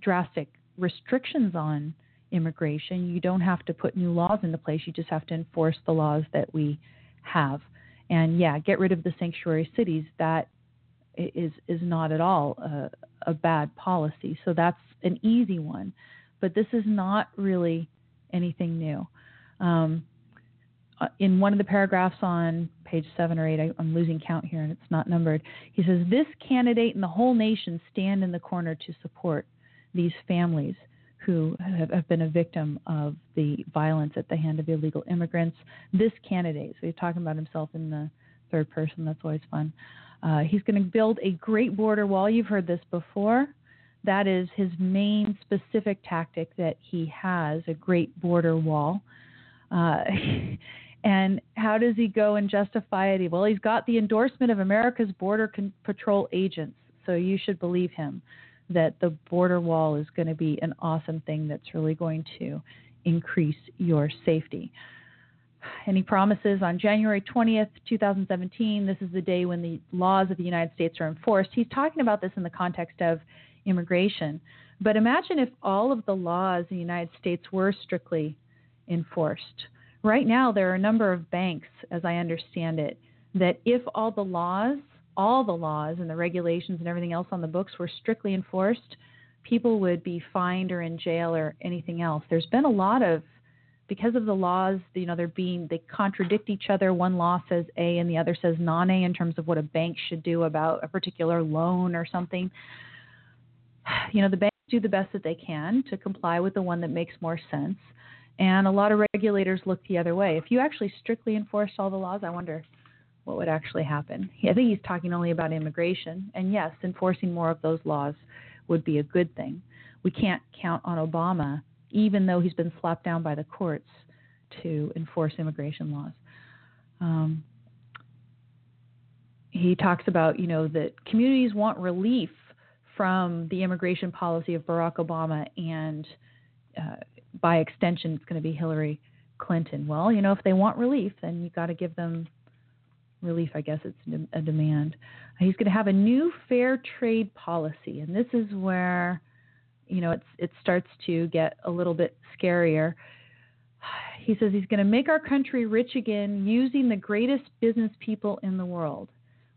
drastic restrictions on immigration. You don't have to put new laws into place. You just have to enforce the laws that we have. And yeah, get rid of the sanctuary cities. That is is not at all a, a bad policy. So that's an easy one. but this is not really anything new. Um, in one of the paragraphs on page seven or eight, I, I'm losing count here and it's not numbered. He says, This candidate and the whole nation stand in the corner to support these families who have, have been a victim of the violence at the hand of illegal immigrants. This candidate, so he's talking about himself in the third person, that's always fun. Uh, he's going to build a great border wall. You've heard this before. That is his main specific tactic that he has a great border wall. Uh, And how does he go and justify it? Well, he's got the endorsement of America's Border Con- Patrol agents, so you should believe him that the border wall is going to be an awesome thing that's really going to increase your safety. And he promises on January 20th, 2017, this is the day when the laws of the United States are enforced. He's talking about this in the context of immigration. But imagine if all of the laws in the United States were strictly enforced. Right now, there are a number of banks, as I understand it, that if all the laws, all the laws and the regulations and everything else on the books were strictly enforced, people would be fined or in jail or anything else. There's been a lot of because of the laws, you know, they're being they contradict each other. One law says A and the other says non-A in terms of what a bank should do about a particular loan or something. You know, the banks do the best that they can to comply with the one that makes more sense. And a lot of regulators look the other way. If you actually strictly enforced all the laws, I wonder what would actually happen. I think he's talking only about immigration. And yes, enforcing more of those laws would be a good thing. We can't count on Obama, even though he's been slapped down by the courts, to enforce immigration laws. Um, he talks about, you know, that communities want relief from the immigration policy of Barack Obama and uh, by extension, it's going to be Hillary Clinton. Well, you know, if they want relief, then you've got to give them relief. I guess it's a demand. He's going to have a new fair trade policy, and this is where, you know, it's, it starts to get a little bit scarier. He says he's going to make our country rich again using the greatest business people in the world.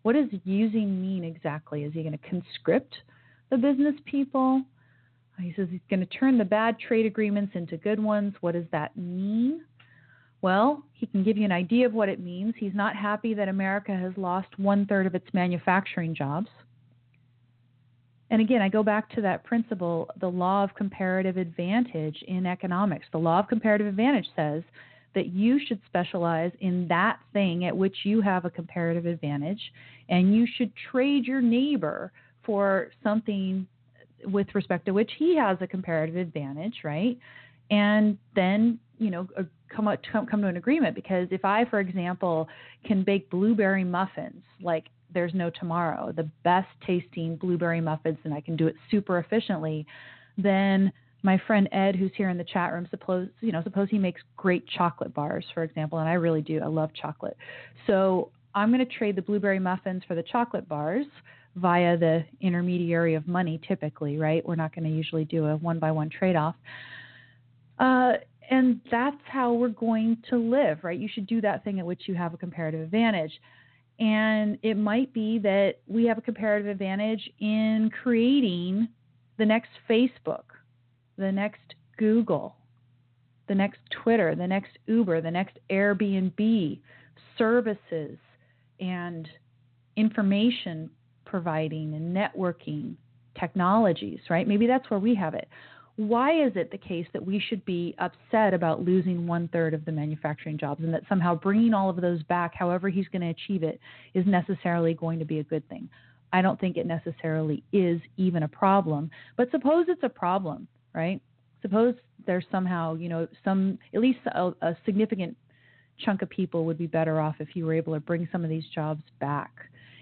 What does using mean exactly? Is he going to conscript the business people? Uh, he says he's going to turn the bad trade agreements into good ones. What does that mean? Well, he can give you an idea of what it means. He's not happy that America has lost one third of its manufacturing jobs. And again, I go back to that principle, the law of comparative advantage in economics. The law of comparative advantage says that you should specialize in that thing at which you have a comparative advantage, and you should trade your neighbor for something with respect to which he has a comparative advantage, right? And then, you know, uh, come up, come to an agreement because if I, for example, can bake blueberry muffins like there's no tomorrow, the best tasting blueberry muffins, and I can do it super efficiently, then my friend Ed, who's here in the chat room, suppose you know, suppose he makes great chocolate bars, for example, and I really do. I love chocolate. So I'm going to trade the blueberry muffins for the chocolate bars via the intermediary of money typically, right? We're not going to usually do a one by one trade off. Uh, and that's how we're going to live, right? You should do that thing at which you have a comparative advantage. And it might be that we have a comparative advantage in creating the next Facebook, the next Google, the next Twitter, the next Uber, the next Airbnb, services and information providing and networking technologies, right? Maybe that's where we have it. Why is it the case that we should be upset about losing one third of the manufacturing jobs and that somehow bringing all of those back, however he's going to achieve it, is necessarily going to be a good thing? I don't think it necessarily is even a problem. But suppose it's a problem, right? Suppose there's somehow, you know, some, at least a, a significant chunk of people would be better off if you were able to bring some of these jobs back.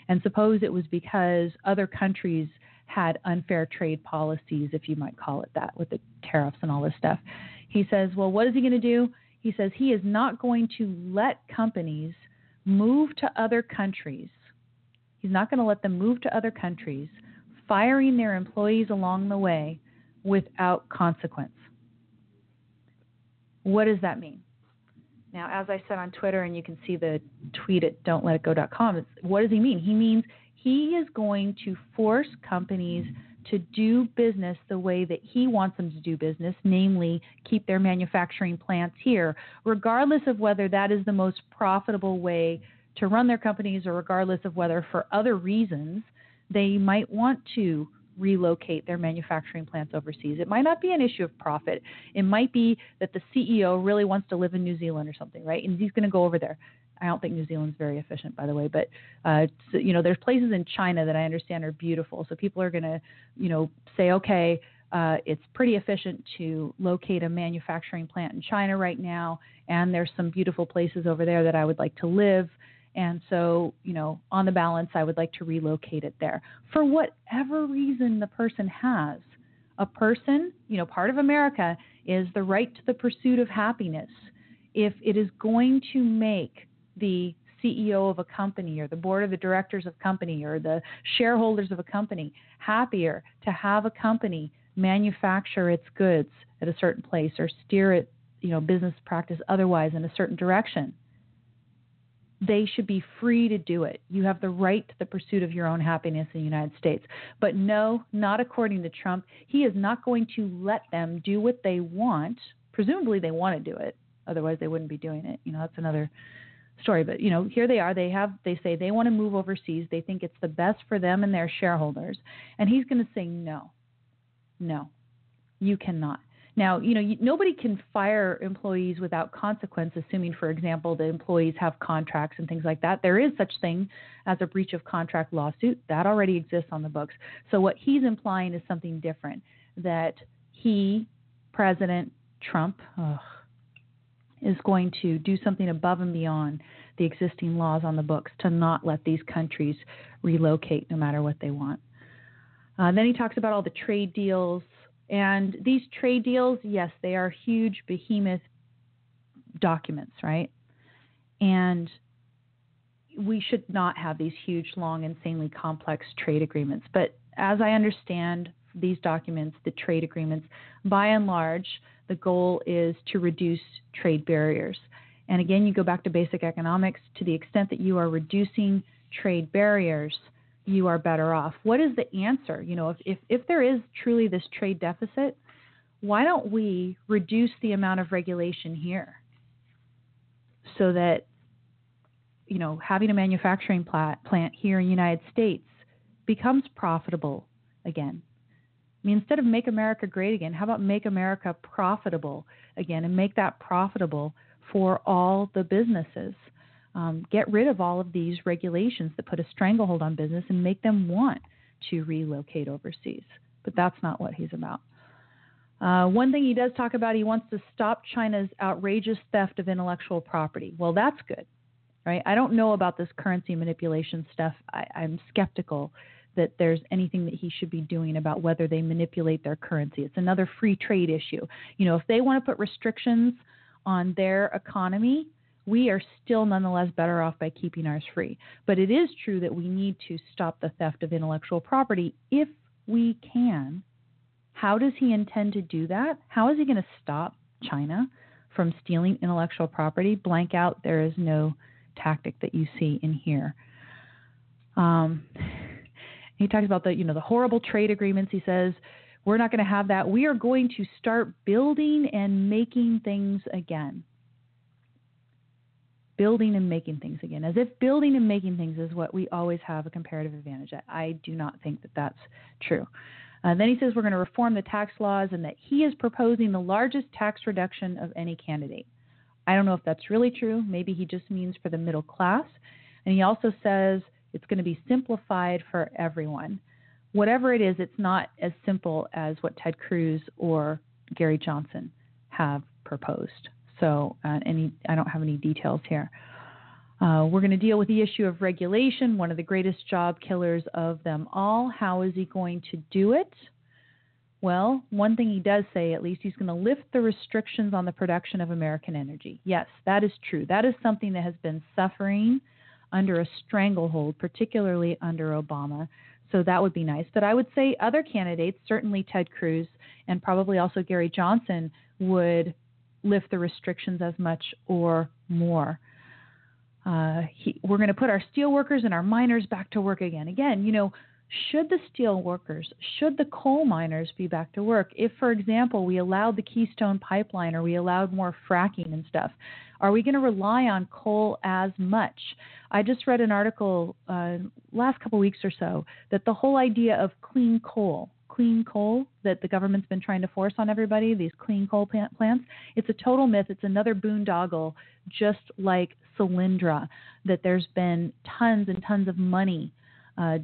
And suppose it was because other countries had unfair trade policies, if you might call it that, with the tariffs and all this stuff. He says, well, what is he going to do? He says he is not going to let companies move to other countries. He's not going to let them move to other countries, firing their employees along the way without consequence. What does that mean? Now, as I said on Twitter, and you can see the tweet at don'tletitgo.com, what does he mean? He means he is going to force companies to do business the way that he wants them to do business, namely keep their manufacturing plants here, regardless of whether that is the most profitable way to run their companies or regardless of whether for other reasons they might want to relocate their manufacturing plants overseas. It might not be an issue of profit. It might be that the CEO really wants to live in New Zealand or something, right? And he's going to go over there. I don't think New Zealand's very efficient, by the way, but uh, so, you know, there's places in China that I understand are beautiful. So people are going to, you know, say, okay, uh, it's pretty efficient to locate a manufacturing plant in China right now, and there's some beautiful places over there that I would like to live. And so, you know, on the balance, I would like to relocate it there. For whatever reason the person has, a person, you know, part of America is the right to the pursuit of happiness. If it is going to make the CEO of a company or the board of the directors of a company or the shareholders of a company happier to have a company manufacture its goods at a certain place or steer it, you know, business practice otherwise in a certain direction they should be free to do it. You have the right to the pursuit of your own happiness in the United States. But no, not according to Trump. He is not going to let them do what they want. Presumably, they want to do it. Otherwise, they wouldn't be doing it. You know, that's another story. But you know, here they are. They have. They say they want to move overseas. They think it's the best for them and their shareholders. And he's going to say no, no, you cannot. Now, you know, nobody can fire employees without consequence, assuming, for example, the employees have contracts and things like that. There is such thing as a breach of contract lawsuit that already exists on the books. So what he's implying is something different. That he, President Trump, ugh, is going to do something above and beyond the existing laws on the books to not let these countries relocate no matter what they want. Uh, then he talks about all the trade deals and these trade deals, yes, they are huge behemoth documents, right? And we should not have these huge, long, insanely complex trade agreements. But as I understand these documents, the trade agreements, by and large, the goal is to reduce trade barriers. And again, you go back to basic economics to the extent that you are reducing trade barriers, you are better off. What is the answer? You know, if, if, if there is truly this trade deficit, why don't we reduce the amount of regulation here so that, you know, having a manufacturing plant, plant here in the United States becomes profitable again? I mean, instead of make America great again, how about make America profitable again and make that profitable for all the businesses? Um, get rid of all of these regulations that put a stranglehold on business and make them want to relocate overseas. But that's not what he's about. Uh, one thing he does talk about, he wants to stop China's outrageous theft of intellectual property. Well, that's good, right? I don't know about this currency manipulation stuff. I, I'm skeptical that there's anything that he should be doing about whether they manipulate their currency. It's another free trade issue. You know, if they want to put restrictions on their economy, we are still nonetheless better off by keeping ours free. But it is true that we need to stop the theft of intellectual property if we can. How does he intend to do that? How is he going to stop China from stealing intellectual property? Blank out, there is no tactic that you see in here. Um, he talks about the, you know, the horrible trade agreements. He says, we're not going to have that. We are going to start building and making things again building and making things again, as if building and making things is what we always have a comparative advantage at. I do not think that that's true. Uh, then he says we're going to reform the tax laws and that he is proposing the largest tax reduction of any candidate. I don't know if that's really true. Maybe he just means for the middle class. And he also says it's going to be simplified for everyone. Whatever it is, it's not as simple as what Ted Cruz or Gary Johnson have proposed. So, uh, any I don't have any details here. Uh, we're going to deal with the issue of regulation, one of the greatest job killers of them all. How is he going to do it? Well, one thing he does say, at least, he's going to lift the restrictions on the production of American energy. Yes, that is true. That is something that has been suffering under a stranglehold, particularly under Obama. So that would be nice. But I would say other candidates, certainly Ted Cruz and probably also Gary Johnson, would lift the restrictions as much or more. Uh, he, we're going to put our steel workers and our miners back to work again. Again, you know, should the steel workers, should the coal miners be back to work? If, for example, we allowed the Keystone pipeline or we allowed more fracking and stuff, are we going to rely on coal as much? I just read an article uh, last couple weeks or so that the whole idea of clean coal, clean coal that the government's been trying to force on everybody, these clean coal plants, it's a total myth. It's another boondoggle, just like Solyndra, that there's been tons and tons of money uh,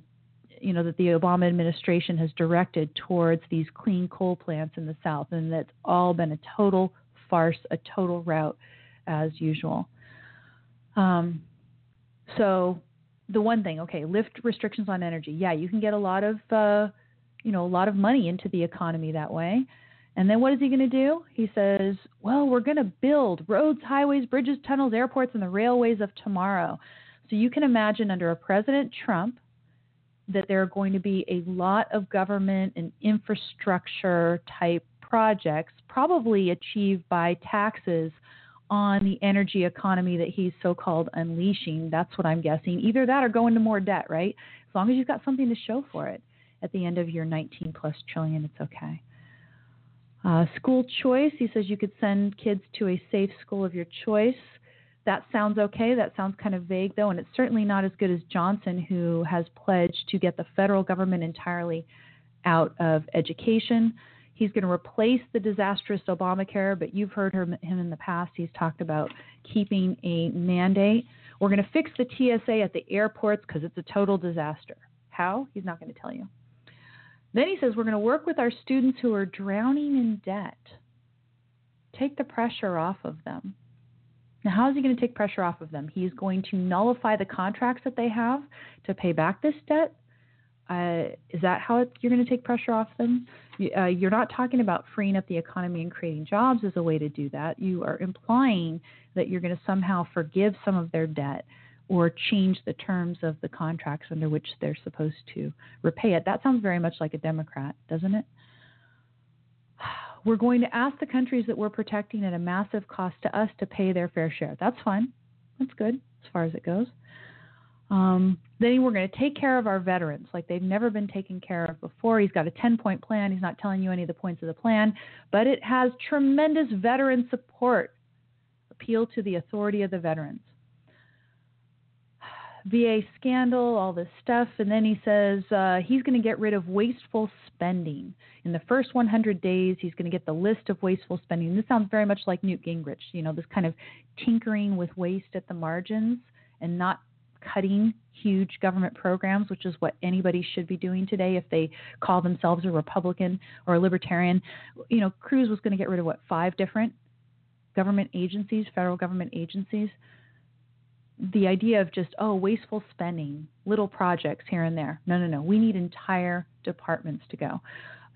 you know that the Obama administration has directed towards these clean coal plants in the South, and that's all been a total farce, a total rout, as usual. Um, so the one thing, okay, lift restrictions on energy. Yeah, you can get a lot of uh, you know a lot of money into the economy that way. And then what is he going to do? He says, well, we're going to build roads, highways, bridges, tunnels, airports, and the railways of tomorrow. So you can imagine under a President Trump that there are going to be a lot of government and infrastructure type projects, probably achieved by taxes on the energy economy that he's so called unleashing. That's what I'm guessing. Either that or go into more debt, right? As long as you've got something to show for it at the end of your 19 plus trillion, it's okay. Uh, school choice, he says you could send kids to a safe school of your choice that sounds okay. That sounds kind of vague, though, and it's certainly not as good as Johnson, who has pledged to get the federal government entirely out of education. He's going to replace the disastrous Obamacare, but you've heard him in the past. He's talked about keeping a mandate. We're going to fix the TSA at the airports because it's a total disaster. How? He's not going to tell you. Then he says we're going to work with our students who are drowning in debt. Take the pressure off of them. Now, how is he going to take pressure off of them? He's going to nullify the contracts that they have to pay back this debt. Uh, is that how it, you're going to take pressure off them? Uh, you're not talking about freeing up the economy and creating jobs as a way to do that. You are implying that you're going to somehow forgive some of their debt or change the terms of the contracts under which they're supposed to repay it. That sounds very much like a Democrat, doesn't it? We're going to ask the countries that we're protecting at a massive cost to us to pay their fair share. That's fine. That's good as far as it goes. Um, then we're going to take care of our veterans like they've never been taken care of before. He's got a 10 point plan. He's not telling you any of the points of the plan, but it has tremendous veteran support. Appeal to the authority of the veterans. VA scandal, all this stuff, and then he says uh, he's going to get rid of wasteful spending. In the first 100 days, he's going to get the list of wasteful spending. This sounds very much like Newt Gingrich, you know, this kind of tinkering with waste at the margins and not cutting huge government programs, which is what anybody should be doing today if they call themselves a Republican or a Libertarian. You know, Cruz was going to get rid of what, five different government agencies, federal government agencies the idea of just oh wasteful spending little projects here and there. No no no. We need entire departments to go.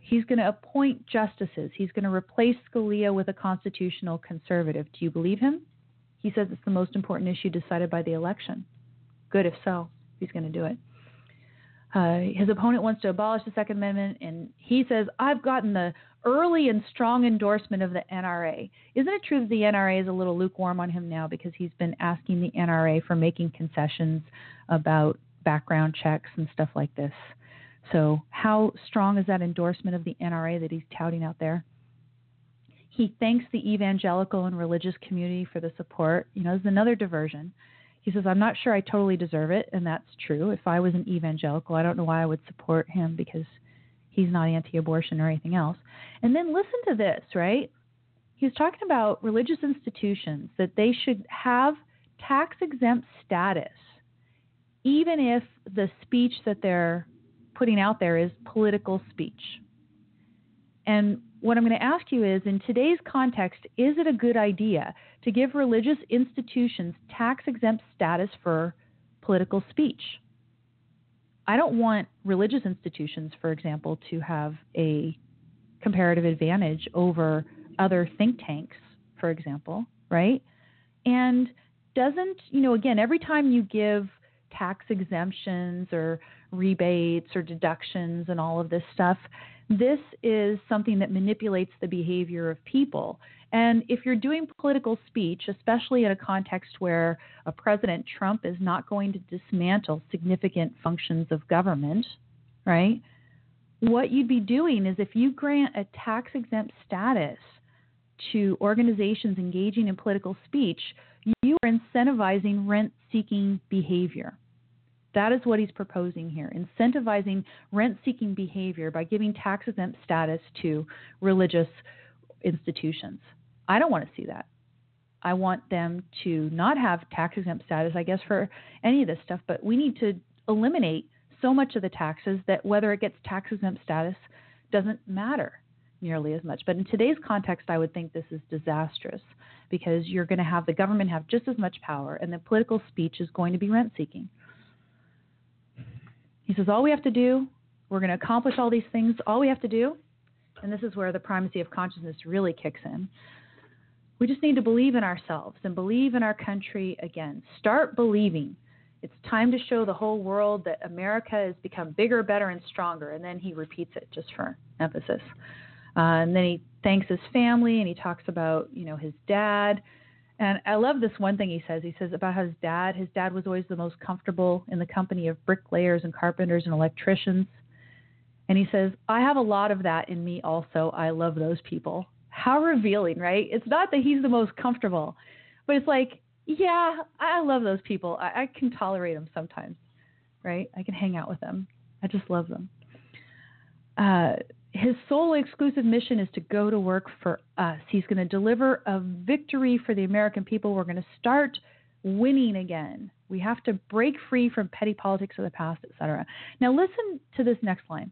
He's going to appoint justices. He's going to replace scalia with a constitutional conservative. Do you believe him? He says it's the most important issue decided by the election. Good if so. He's going to do it. Uh, his opponent wants to abolish the second amendment and he says i've gotten the early and strong endorsement of the NRA. Isn't it true that the NRA is a little lukewarm on him now because he's been asking the NRA for making concessions about background checks and stuff like this? So, how strong is that endorsement of the NRA that he's touting out there? He thanks the evangelical and religious community for the support. You know, this is another diversion. He says, I'm not sure I totally deserve it, and that's true. If I was an evangelical, I don't know why I would support him because he's not anti abortion or anything else. And then listen to this, right? He's talking about religious institutions that they should have tax exempt status, even if the speech that they're putting out there is political speech. And what I'm going to ask you is in today's context, is it a good idea to give religious institutions tax exempt status for political speech? I don't want religious institutions, for example, to have a comparative advantage over other think tanks, for example, right? And doesn't, you know, again, every time you give tax exemptions or rebates or deductions and all of this stuff, this is something that manipulates the behavior of people. And if you're doing political speech, especially in a context where a President Trump is not going to dismantle significant functions of government, right? What you'd be doing is if you grant a tax exempt status to organizations engaging in political speech, you are incentivizing rent seeking behavior. That is what he's proposing here incentivizing rent seeking behavior by giving tax exempt status to religious institutions. I don't want to see that. I want them to not have tax exempt status, I guess, for any of this stuff, but we need to eliminate so much of the taxes that whether it gets tax exempt status doesn't matter nearly as much. But in today's context, I would think this is disastrous because you're going to have the government have just as much power, and the political speech is going to be rent seeking. He says, All we have to do, we're going to accomplish all these things, all we have to do, and this is where the primacy of consciousness really kicks in. We just need to believe in ourselves and believe in our country again. Start believing. It's time to show the whole world that America has become bigger, better, and stronger. And then he repeats it just for emphasis. Uh, and then he thanks his family and he talks about, you know, his dad. And I love this one thing he says. He says about his dad, his dad was always the most comfortable in the company of bricklayers and carpenters and electricians. And he says, I have a lot of that in me also. I love those people. How revealing, right? It's not that he's the most comfortable, but it's like, yeah, I love those people. I, I can tolerate them sometimes, right? I can hang out with them. I just love them. Uh, his sole exclusive mission is to go to work for us. He's going to deliver a victory for the American people. We're going to start winning again. We have to break free from petty politics of the past, etc. Now listen to this next line.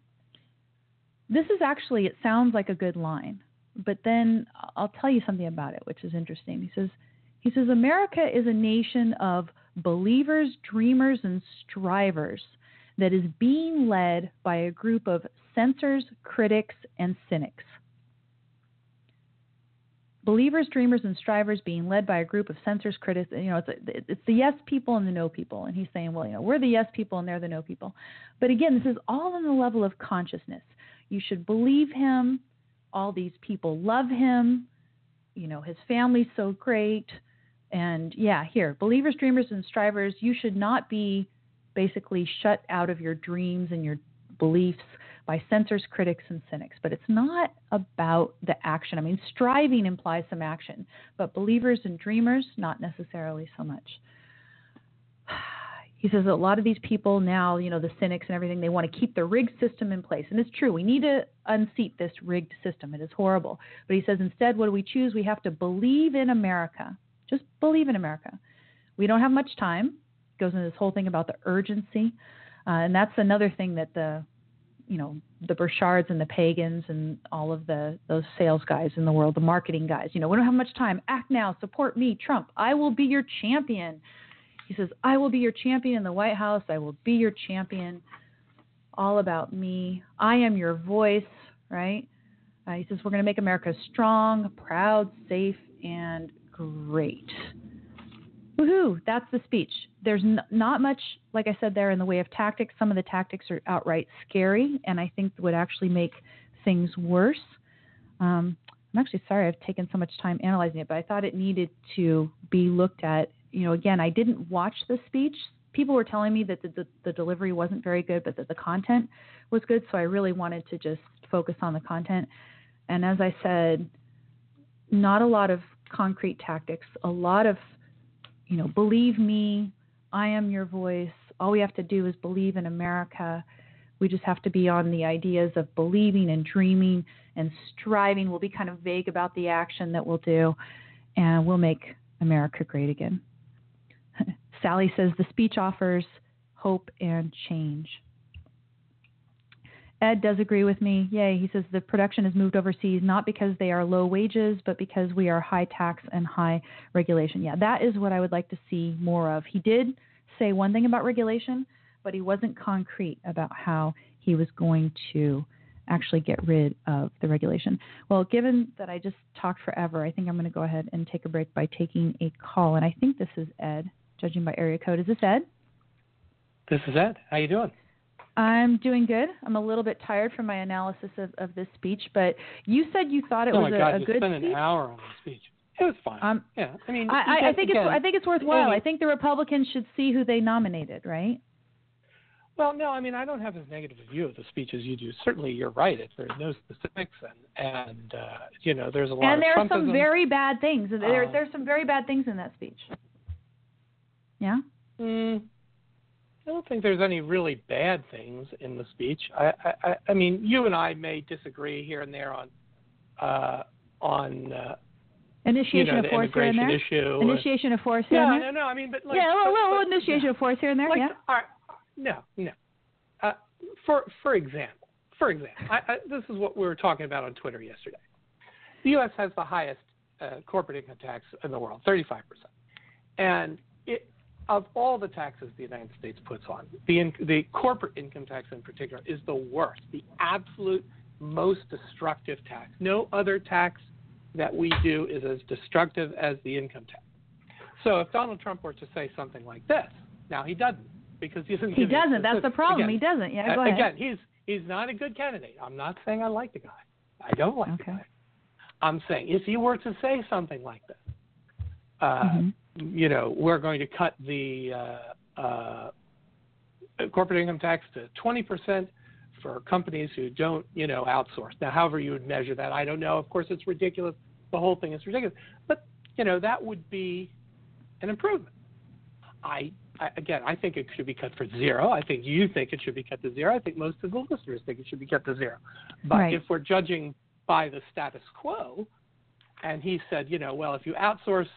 This is actually it sounds like a good line, but then I'll tell you something about it which is interesting. He says he says America is a nation of believers, dreamers and strivers that is being led by a group of censors, critics, and cynics. Believers, dreamers, and strivers being led by a group of censors, critics. You know, it's, a, it's the yes people and the no people. And he's saying, well, you know, we're the yes people and they're the no people. But again, this is all on the level of consciousness. You should believe him. All these people love him. You know, his family's so great. And yeah, here, believers, dreamers, and strivers, you should not be basically shut out of your dreams and your beliefs by censors, critics, and cynics. But it's not about the action. I mean, striving implies some action, but believers and dreamers, not necessarily so much. He says a lot of these people now, you know, the cynics and everything, they want to keep the rigged system in place. And it's true. We need to unseat this rigged system. It is horrible. But he says instead, what do we choose? We have to believe in America. Just believe in America. We don't have much time. Goes into this whole thing about the urgency. Uh, and that's another thing that the you know the Burchards and the Pagans and all of the those sales guys in the world, the marketing guys. You know, we don't have much time. Act now. Support me, Trump. I will be your champion. He says, I will be your champion in the White House. I will be your champion. All about me. I am your voice. Right. Uh, he says we're going to make America strong, proud, safe, and great. Woohoo! That's the speech. There's n- not much, like I said there, in the way of tactics. Some of the tactics are outright scary, and I think would actually make things worse. Um, I'm actually sorry I've taken so much time analyzing it, but I thought it needed to be looked at. You know, again, I didn't watch the speech. People were telling me that the, the, the delivery wasn't very good, but that the content was good. So I really wanted to just focus on the content. And as I said, not a lot of concrete tactics, a lot of you know, believe me, I am your voice. All we have to do is believe in America. We just have to be on the ideas of believing and dreaming and striving. We'll be kind of vague about the action that we'll do, and we'll make America great again. Sally says the speech offers hope and change. Ed does agree with me. Yay. He says the production has moved overseas not because they are low wages, but because we are high tax and high regulation. Yeah, that is what I would like to see more of. He did say one thing about regulation, but he wasn't concrete about how he was going to actually get rid of the regulation. Well, given that I just talked forever, I think I'm going to go ahead and take a break by taking a call. And I think this is Ed, judging by area code. Is this Ed? This is Ed. How you doing? I'm doing good. I'm a little bit tired from my analysis of, of this speech, but you said you thought it oh was my God, a, you good spent speech. an hour on the speech. It was fine. Um, yeah, I mean, I, I think again, it's I think it's worthwhile. I think the Republicans should see who they nominated, right? Well, no, I mean I don't have as negative a view of the speech as you do. Certainly, you're right. If there's no specifics, and and uh, you know, there's a lot. Of And there are some very bad things. There, uh, there's some very bad things in that speech. Yeah. Mm, I don't think there's any really bad things in the speech. I, I, I mean, you and I may disagree here and there on, uh, on uh, initiation you know, of force here and there. issue. Initiation of force here yeah, and there. no, no. I mean, but like, yeah, well, but, well, initiation yeah. of force here and there. Like, yeah. all right, no, no. Uh, for for example, for example, I, I, this is what we were talking about on Twitter yesterday. The U.S. has the highest uh, corporate income tax in the world, 35 percent, and of all the taxes the United States puts on, the in, the corporate income tax in particular is the worst, the absolute most destructive tax. No other tax that we do is as destructive as the income tax. So if Donald Trump were to say something like this, now he doesn't because he doesn't. He doesn't. That's the problem. Again, he doesn't. Yeah, go ahead. Again, he's he's not a good candidate. I'm not saying I like the guy. I don't like Okay. the guy. I'm saying if he were to say something like this, uh, Mhm. You know, we're going to cut the uh, uh, corporate income tax to 20 percent for companies who don't, you know, outsource. Now, however you would measure that, I don't know. Of course, it's ridiculous. The whole thing is ridiculous. But you know, that would be an improvement. I, I again, I think it should be cut for zero. I think you think it should be cut to zero. I think most of the listeners think it should be cut to zero. But Right. if we're judging by the status quo, and he said, you know, well, if you outsource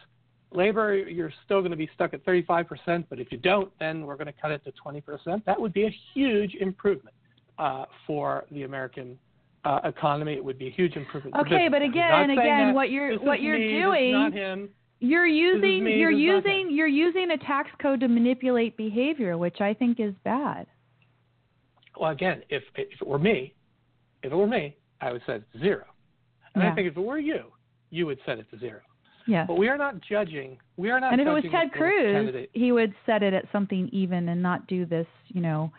labor, you're still going to be stuck at 35%, but if you don't, then we're going to cut it to 20%. That would be a huge improvement uh, for the American uh, economy. It would be a huge improvement. Okay, but again, again, that. what you're This what you're me, doing, you're using me, you're this is not using you're using a tax code to manipulate behavior, which I think is bad. Well, again, if if it were me, if it were me, I would set it to zero. And Yeah. I think if it were you, you would set it to zero. Yeah. But we are not judging. We are not. And if it was Ted Cruz, candidate. he would set it at something even and not do this, you know.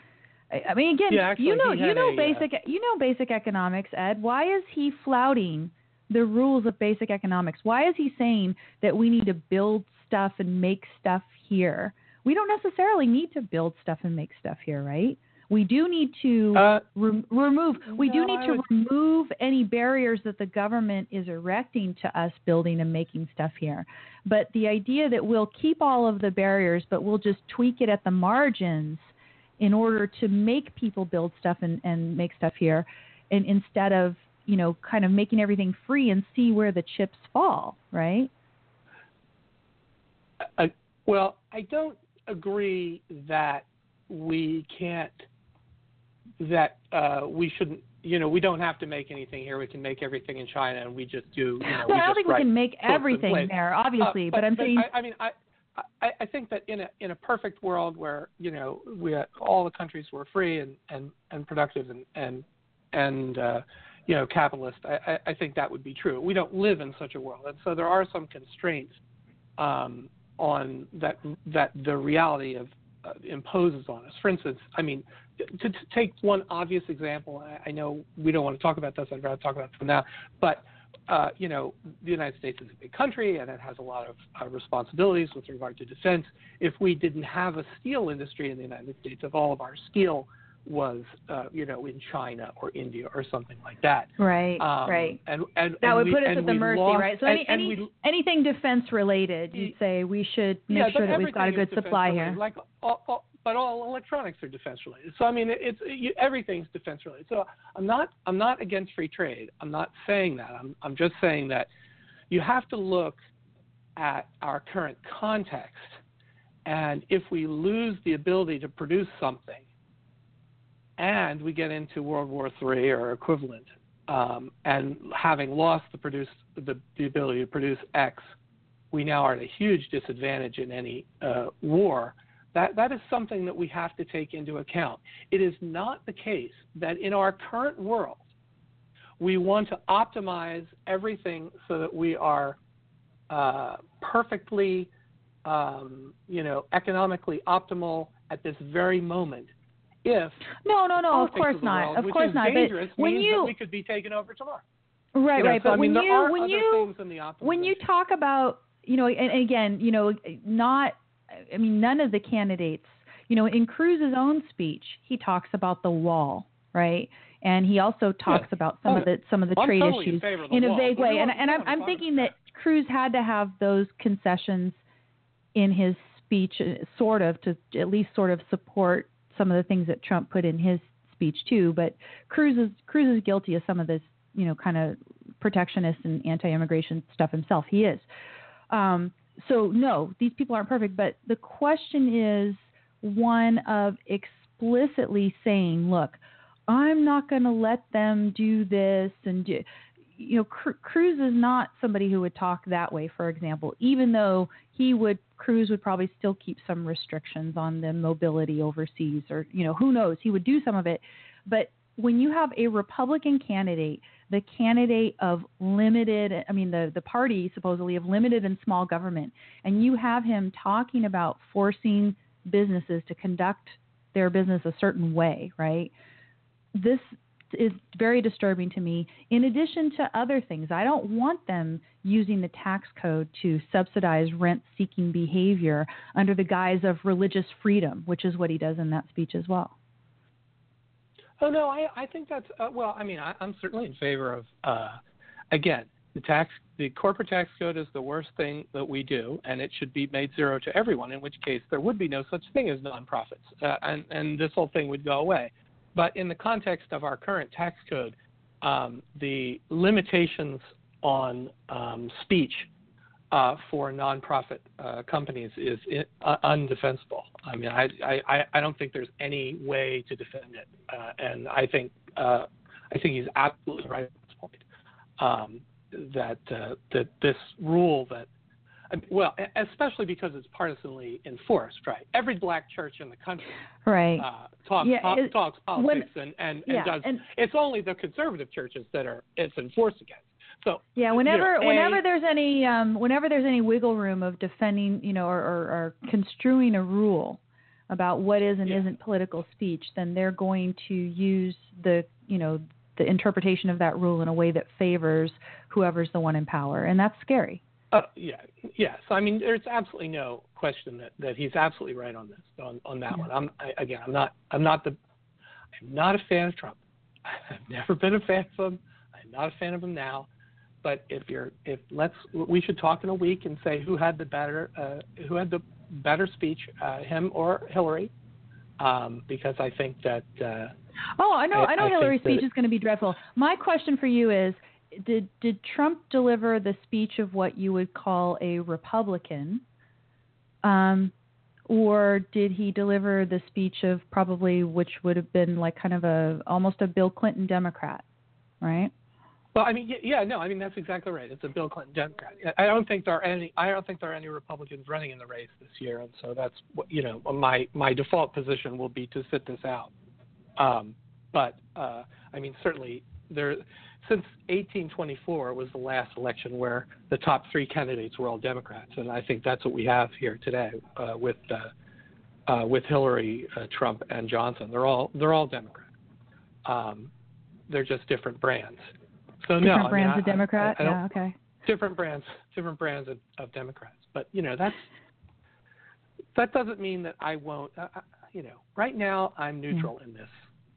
I I mean, again, Yeah, actually, you know, you know a, uh, basic, you know basic economics, Ed. Why is he flouting the rules of basic economics? Why is he saying that we need to build stuff and make stuff here? We don't necessarily need to build stuff and make stuff here, right? We do need to Uh, rem- remove. We do need I to would- remove any barriers that the government is erecting to us building and making stuff here. But the idea that we'll keep all of the barriers, but we'll just tweak it at the margins in order to make people build stuff and, and make stuff here, and instead of you know kind of making everything free and see where the chips fall, right? I, well, I don't agree that we can't. That uh, we shouldn't. You know, we don't have to make anything here. We can make everything in China, and we just do. You know, well, we I don't think we can make everything there, Uh, obviously, but, I'm saying I, I mean, I, I, I think that in a in a perfect world where you know we all the countries were free and and and productive and and and uh, you know capitalist, I, I I think that would be true. We don't live in such a world, and so there are some constraints um, on that that the reality of uh, imposes on us. For instance, I mean, to, to take one obvious example, I, I know we don't want to talk about this. I'd rather talk about it for now, but uh, you know, the United States is a big country and it has a lot of uh, responsibilities with regard to defense. If we didn't have a steel industry in the United States, if all of our steel was, uh, you know, in China or India or something like that, right, um, right. and and That and would we- put us at the mercy, lost- right? So any, we- anything defense related, you'd say we should make yeah, sure that we've got a good supply here. related. Like, all, all, but all electronics are defense related. So I mean, it, it's you, everything's defense related. So I'm not I'm not against free trade. I'm not saying that. I'm I'm just saying that you have to look at our current context, and if we lose the ability to produce something, and we get into World War III or equivalent, um, and having lost the produce the, the ability to produce X, we now are at a huge disadvantage in any uh, war. That that is something that we have to take into account. It is not the case that in our current world we want to optimize everything so that we are uh, perfectly, um, you know, economically optimal at this very moment. If No, no, no, of course of not. world, Of course not. Dangerous But when you that we could be taken over tomorrow. right, You know, right. so, But I mean, when you when you things in the when you talk about you know and, and again you know not i mean none of the candidates you know, in Cruz's own speech, he talks about the wall, right? And he also talks yeah. about some oh, of the some of the I'm trade totally issues in, in a vague way. And and I'm, I'm thinking that Cruz had to have those concessions in his speech, sort of, to at least sort of support some of the things that Trump put in his speech too. But Cruz is Cruz is guilty of some of this, you know, kind of protectionist and anti-immigration stuff himself. He is. Um, so no, these people aren't perfect. But the question is one of explicitly saying, look, I'm not going to let them do this and do. You know, Cruz is not somebody who would talk that way. For example, even though he would, Cruz would probably still keep some restrictions on the mobility overseas, or you know, who knows? He would do some of it, but when you have a Republican candidate, the candidate of limited, I mean, the, the party supposedly of limited and small government, and you have him talking about forcing businesses to conduct their business a certain way, right? This is very disturbing to me. In addition to other things, I don't want them using the tax code to subsidize rent seeking behavior under the guise of religious freedom, which is what he does in that speech as well. Oh no, I I think that's uh, well. I mean, I, I'm certainly in favor of. Uh, again, the tax, the corporate tax code is the worst thing that we do, and it should be made zero to everyone. In which case, there would be no such thing as nonprofits, uh, and and this whole thing would go away. But in the context of our current tax code, um, the limitations on um, speech uh, for nonprofit uh, companies is uh, undefensible. I mean, I, I, I don't think there's any way to defend it, uh, and I think uh, I think he's absolutely right at this point. Um, that uh, that this rule that well, especially because it's partisanly enforced, right? Every black church in the country, right, uh, talks yeah, it, talks politics when, and and, yeah, does. And, it's only the conservative churches that are it's enforced against. So yeah, whenever you know, whenever a, there's any um, whenever there's any wiggle room of defending, you know, or, or, or construing a rule about what is and yeah. isn't political speech, then they're going to use the you know the interpretation of that rule in a way that favors whoever's the one in power, and that's scary. Uh, yeah, yes. I mean, there's absolutely no question that, that he's absolutely right on this on, on that yeah. one. I'm I, again, I'm not I'm not the I'm not a fan of Trump. I've never been a fan of him. I'm not a fan of him now. But if you're, if let's, we should talk in a week and say who had the better, uh, who had the better speech, uh, him or Hillary, um, because I think that. Uh, oh, I know, I, I know I Hillary's speech is going to be dreadful. My question for you is: Did did Trump deliver the speech of what you would call a Republican? Um, or did he deliver the speech of probably which would have been like kind of a almost a Bill Clinton Democrat, right? Well, I mean, yeah, no, I mean that's exactly right. It's a Bill Clinton Democrat. I don't think there are any. I don't think there are any Republicans running in the race this year, and so that's what you know. My my default position will be to sit this out. Um, but uh, I mean, certainly there. Since 1824 was the last election where the top three candidates were all Democrats, and I think that's what we have here today uh, with uh, uh, with Hillary, uh, Trump, and Johnson. They're all they're all Democrat. Um, they're just different brands. So different no, brands I mean, of Democrat. I, I yeah, okay. Different brands, different brands of, of Democrats. But you know that's that doesn't mean that I won't. Uh, you know, right now I'm neutral in this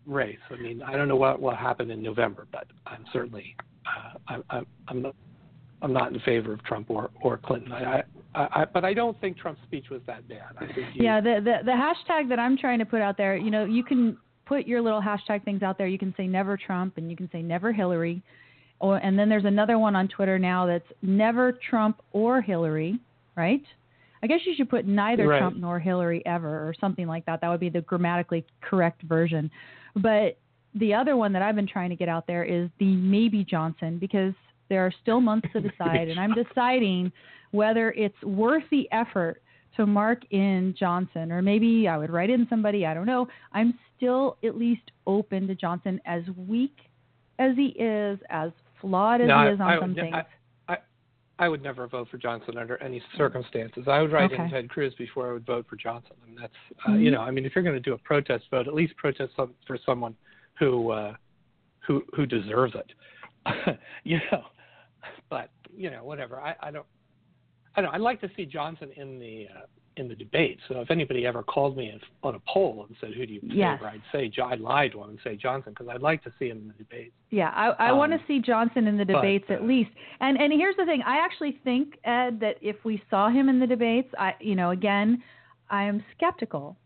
race. I mean, I don't know what will happen in November, but I'm certainly uh, I'm, I'm I'm not I'm not in favor of Trump or or Clinton. I, I, I but I don't think Trump's speech was that bad. I think yeah, the, the the hashtag that I'm trying to put out there, you know, you can put your little hashtag things out there. You can say never Trump and you can say never Hillary. Or, and then there's another one on Twitter now that's never Trump or Hillary, right? I guess you should put neither right. Trump nor Hillary ever or something like that. That would be the grammatically correct version. But the other one that I've been trying to get out there is the maybe Johnson because there are still months to decide, and I'm deciding whether it's worth the effort to mark in Johnson, or maybe I would write in somebody. I don't know. I'm still at least open to Johnson, as weak as he is, as flawed as no, he is on I, some I, things. I, I, would never vote for Johnson under any circumstances. I would write okay. in Ted Cruz before I would vote for Johnson. I mean, that's uh, mm-hmm. you know, I mean, if you're going to do a protest vote, at least protest some, for someone who uh, who who deserves it. you know, but you know, whatever. I, I don't. I don't. I'd like to see Johnson in the uh, in the debate. So if anybody ever called me on a poll and said, "Who do you favor?" Yes. I'd say I'd lie to him and say Johnson because I'd like to see him in the debate. Yeah, I, I Um, want to see Johnson in the but, debates uh, at least. And and here's the thing: I actually think Ed that if we saw him in the debates, I you know again, I am skeptical,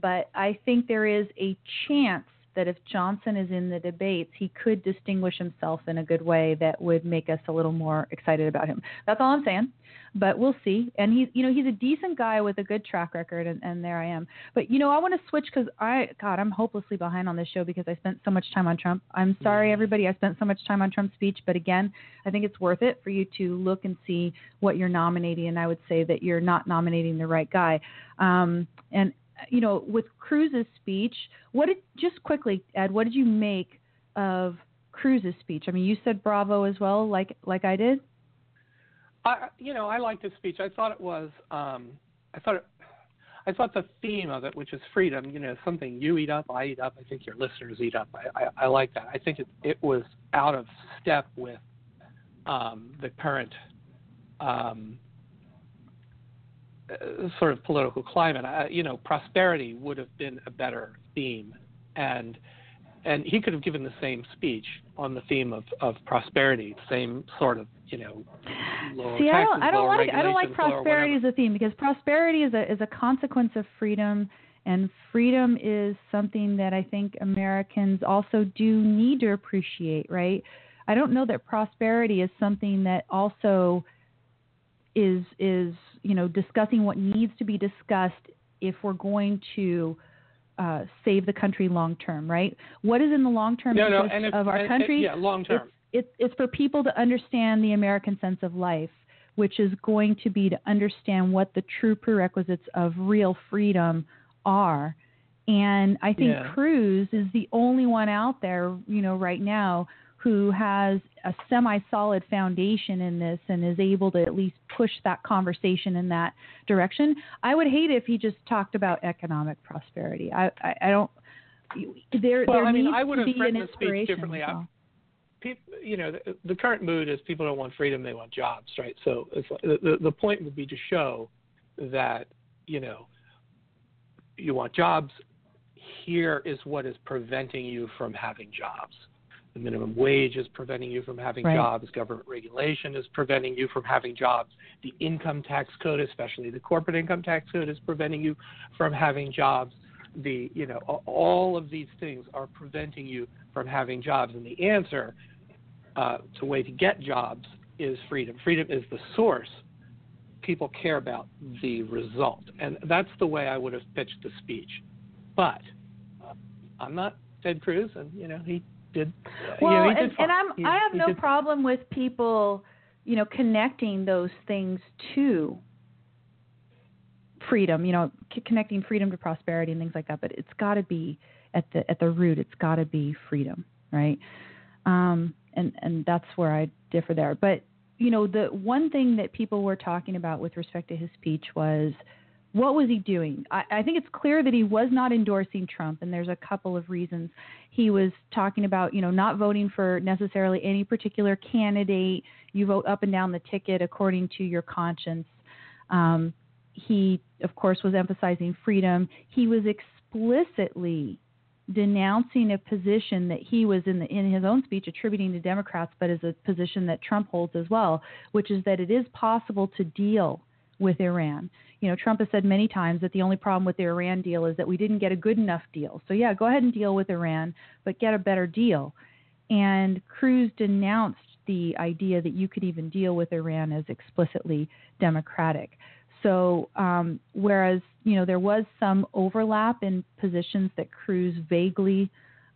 but I think there is a chance that if Johnson is in the debates, he could distinguish himself in a good way that would make us a little more excited about him. That's all I'm saying. But we'll see. And he's, you know, he's a decent guy with a good track record, and, and there I am. But you know, I want to switch because I, God, I'm hopelessly behind on this show because I spent so much time on Trump. I'm sorry, everybody. I spent so much time on Trump's speech, but again, I think it's worth it for you to look and see what you're nominating. And I would say that you're not nominating the right guy. Um, and you know, with Cruz's speech, what did just quickly, Ed? What did you make of Cruz's speech? I mean, you said bravo as well, like like I did. I, you know, I liked his speech. I thought it was, um, I thought it, I thought the theme of it, which is freedom, you know, something you eat up, I eat up. I think your listeners eat up. I, I, I like that. I think it, it was out of step with um, the current um, Uh, sort of political climate. I, you know, prosperity would have been a better theme, and and he could have given the same speech on the theme of, of prosperity, same sort of, you know, lower See, I taxes, don't, I don't like I don't like prosperity as a theme because prosperity is a is a consequence of freedom, and freedom is something that I think Americans also do need to appreciate. Right? I don't know that prosperity is something that also is is you know discussing what needs to be discussed if we're going to uh, save the country long term, right? What is in the long term no, no, if, of our and- country? And, yeah, long term. it's, it's for people to understand the American sense of life, which is going to be to understand what the true prerequisites of real freedom are. And I think Yeah. Cruz is the only one out there, you know, right now who has a semi-solid foundation in this and is able to at least push that conversation in that direction. I would hate if he just talked about economic prosperity. I, I, I don't. There, Well, there I mean, needs I would have an the speech inspiration. differently. I- People, you know, the, the current mood is people don't want freedom; they want jobs, right? So it's, like- the, the the point would be to show that you know you want jobs. Here is what is preventing you from having jobs. The minimum wage is preventing you from having Right. jobs. Government regulation is preventing you from having jobs. The income tax code, especially the corporate income tax code, is preventing you from having jobs. The you know all of these things are preventing you from having jobs. And the answer uh, to way to get jobs is freedom. Freedom is the source. People care about the result, and that's the way I would have pitched the speech. But uh, I'm not Ted Cruz, and you know he did. Well, you know, and, and I'm He- I have no did- problem with people, you know, connecting those things to freedom. You know, c- connecting freedom to prosperity and things like that. But it's got to be at the at the root. It's got to be freedom, right? Um, and and that's where I differ there. But you know, the one thing that people were talking about with respect to his speech was what was he doing? I, I think it's clear that he was not endorsing Trump, and there's a couple of reasons. He was talking about, you know, not voting for necessarily any particular candidate. You vote up and down the ticket according to your conscience. Um, he, of course, was emphasizing freedom. He was explicitly denouncing a position that he was in the, in his own speech attributing to Democrats, but as a position that Trump holds as well, which is that it is possible to deal with Iran. You know, Trump has said many times that the only problem with the Iran deal is that we didn't get a good enough deal. So yeah, go ahead and deal with Iran, but get a better deal. And Cruz denounced the idea that you could even deal with Iran as explicitly democratic. So, um, whereas you know there was some overlap in positions that Cruz vaguely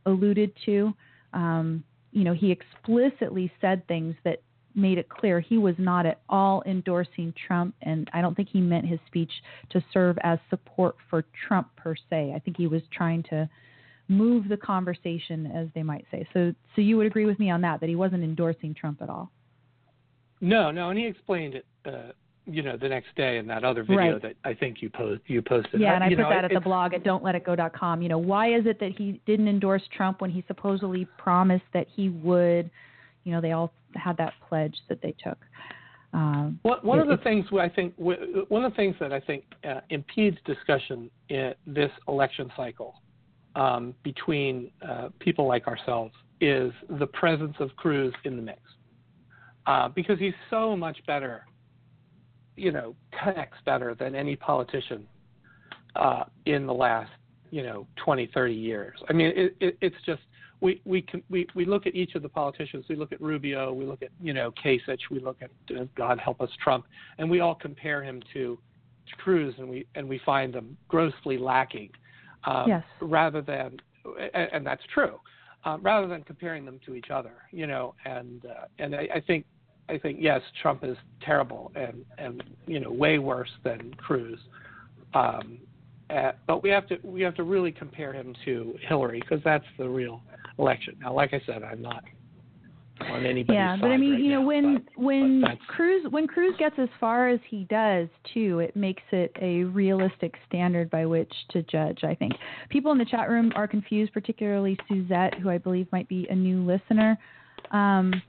alluded to, um, you know he explicitly said things that made it clear he was not at all endorsing Trump, and I don't think he meant his speech to serve as support for Trump per se. I think he was trying to move the conversation, as they might say. So, so you would agree with me on that that he wasn't endorsing Trump at all. No, no, and he explained it. Uh, you know, the next day in that other video Right. that I think you post you posted. Yeah, and I you put know, that at the blog at don'tletitgo.com. You know, why is it that he didn't endorse Trump when he supposedly promised that he would? You know, they all had that pledge that they took. Uh, one, one of the things I think one of the things that I think uh, impedes discussion in this election cycle um, between uh, people like ourselves is the presence of Cruz in the mix, uh, because he's so much better, you know, 10x better than any politician uh, in the last, you know, 20, 30 years. I mean, it, it, it's just we we can we, we look at each of the politicians. We look at Rubio, we look at you know Kasich, we look at uh, God help us Trump, and we all compare him to, to Cruz, and we and we find them grossly lacking. Um, yes. Rather than, and, and that's true, uh, rather than comparing them to each other, you know, and uh, and I, I think I think yes, Trump is terrible and and you know way worse than Cruz. Um, uh, but we have to we have to really compare him to Hillary because that's the real election. Now, like I said, I'm not on anybody's side. yeah, but I mean, right you know, now, when but, when but Cruz when Cruz gets as far as he does, too, it makes it a realistic standard by which to judge. I think people in the chat room are confused, particularly Suzette, who I believe might be a new listener. Um,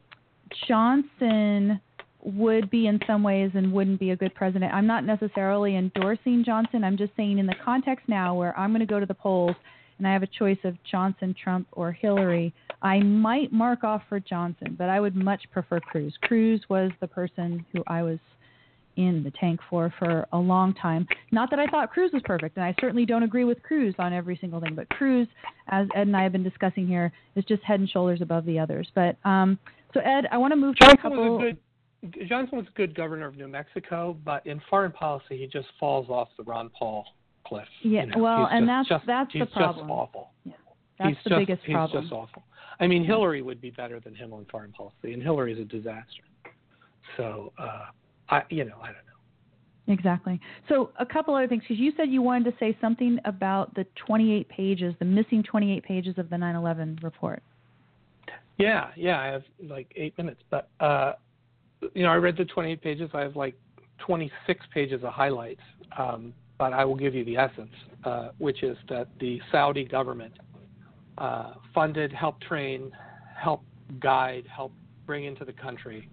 Johnson would be in some ways and wouldn't be a good president. I'm not necessarily endorsing Johnson. I'm just saying in the context now where I'm going to go to the polls and I have a choice of Johnson, Trump, or Hillary, I might mark off for Johnson, but I would much prefer Cruz. Cruz was the person who I was in the tank for for a long time. Not that I thought Cruz was perfect, and I certainly don't agree with Cruz on every single thing, but Cruz, as Ed and I have been discussing here, is just head and shoulders above the others. But um, so Ed, I want to move Johnson to a couple. Was a good, Johnson was a good governor of New Mexico, but in foreign policy, he just falls off the Ron Paul cliff. Yeah, you know, well, and just, that's just, that's the problem. He's Just awful. Yeah, that's he's the just, biggest he's problem. just awful. I mean, Hillary would be better than him on foreign policy, and Hillary's a disaster. So, uh, I, you know, I don't know. Exactly. So, a couple other things, because you said you wanted to say something about the 28 pages, the missing 28 pages of the 9 11 report. Yeah, yeah, I have like eight minutes, but uh, you know, I read the 28 pages. I have like 26 pages of highlights, um, but I will give you the essence, uh, which is that the Saudi government uh, funded, helped train, helped guide, helped bring into the country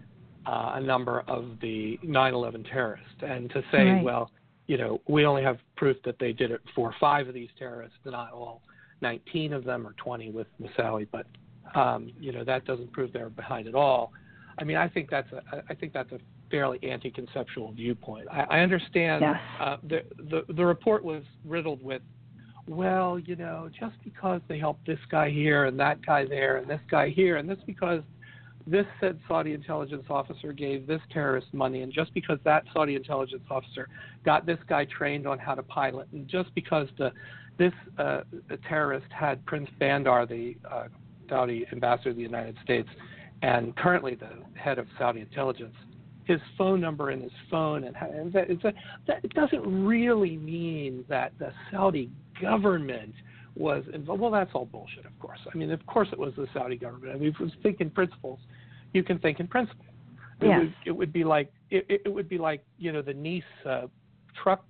uh, a number of the 9/11 terrorists, and to say, Right. well, you know, we only have proof that they did it for five of these terrorists, not all 19 of them or 20 with Moussaoui, but um, you know that doesn't prove they're behind it all. I mean, I think that's a I think that's a fairly anti-conceptual viewpoint. I, I understand Yes. uh, the, the the report was riddled with, well, you know, just because they helped this guy here and that guy there and this guy here and this because this said Saudi intelligence officer gave this terrorist money and just because that Saudi intelligence officer got this guy trained on how to pilot and just because the this uh, the terrorist had Prince Bandar, the uh, Saudi ambassador to the United States, and currently the head of Saudi intelligence, his phone number in his phone, and, and that, it's a, that it doesn't really mean that the Saudi government was involved. Well, that's all bullshit, of course. I mean, of course it was the Saudi government. I mean, if it was thinking principles, you can think in principle. It Yes. would it would be like it, it it would be like you know the Nice uh, truck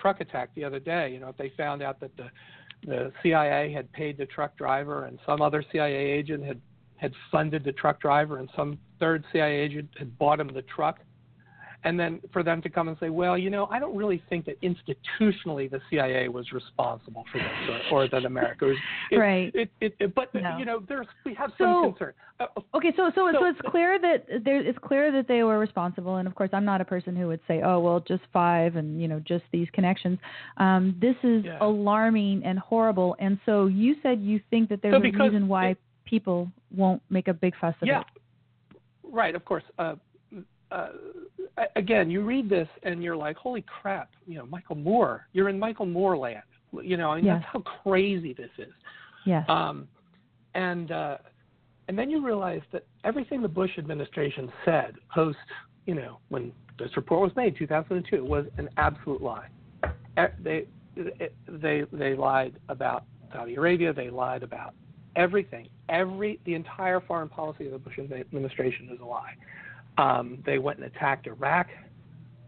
truck attack the other day. You know, if they found out that the the CIA had paid the truck driver and some other CIA agent had had funded the truck driver and some third CIA agent had bought him the truck. And then for them to come and say, well, you know, I don't really think that institutionally the CIA was responsible for this, or, or that America was. It, Right. It, it, it, but No. you know, there's we have So- some concern. Uh, Okay, so so, so So- it's clear that there, it's clear that they were responsible, and of course, I'm not a person who would say, "Oh, well, just five, and you know, just these connections." Um, this is Yeah. alarming and horrible, and so you said you think that there's So a reason why people won't make a big fuss of yeah, it. right. Of course. Uh, uh, again, you read this and you're like, "Holy crap!" You know, Michael Moore. You're in Michael Moore land. You know, I mean, Yes. that's how crazy this is. Yes. Um, and uh, and then you realize that everything the Bush administration said post, you know, when this report was made, 2002, was an absolute lie. They they they lied about Saudi Arabia. They lied about everything. Every the entire foreign policy of the Bush administration is a lie. Um, they went and attacked Iraq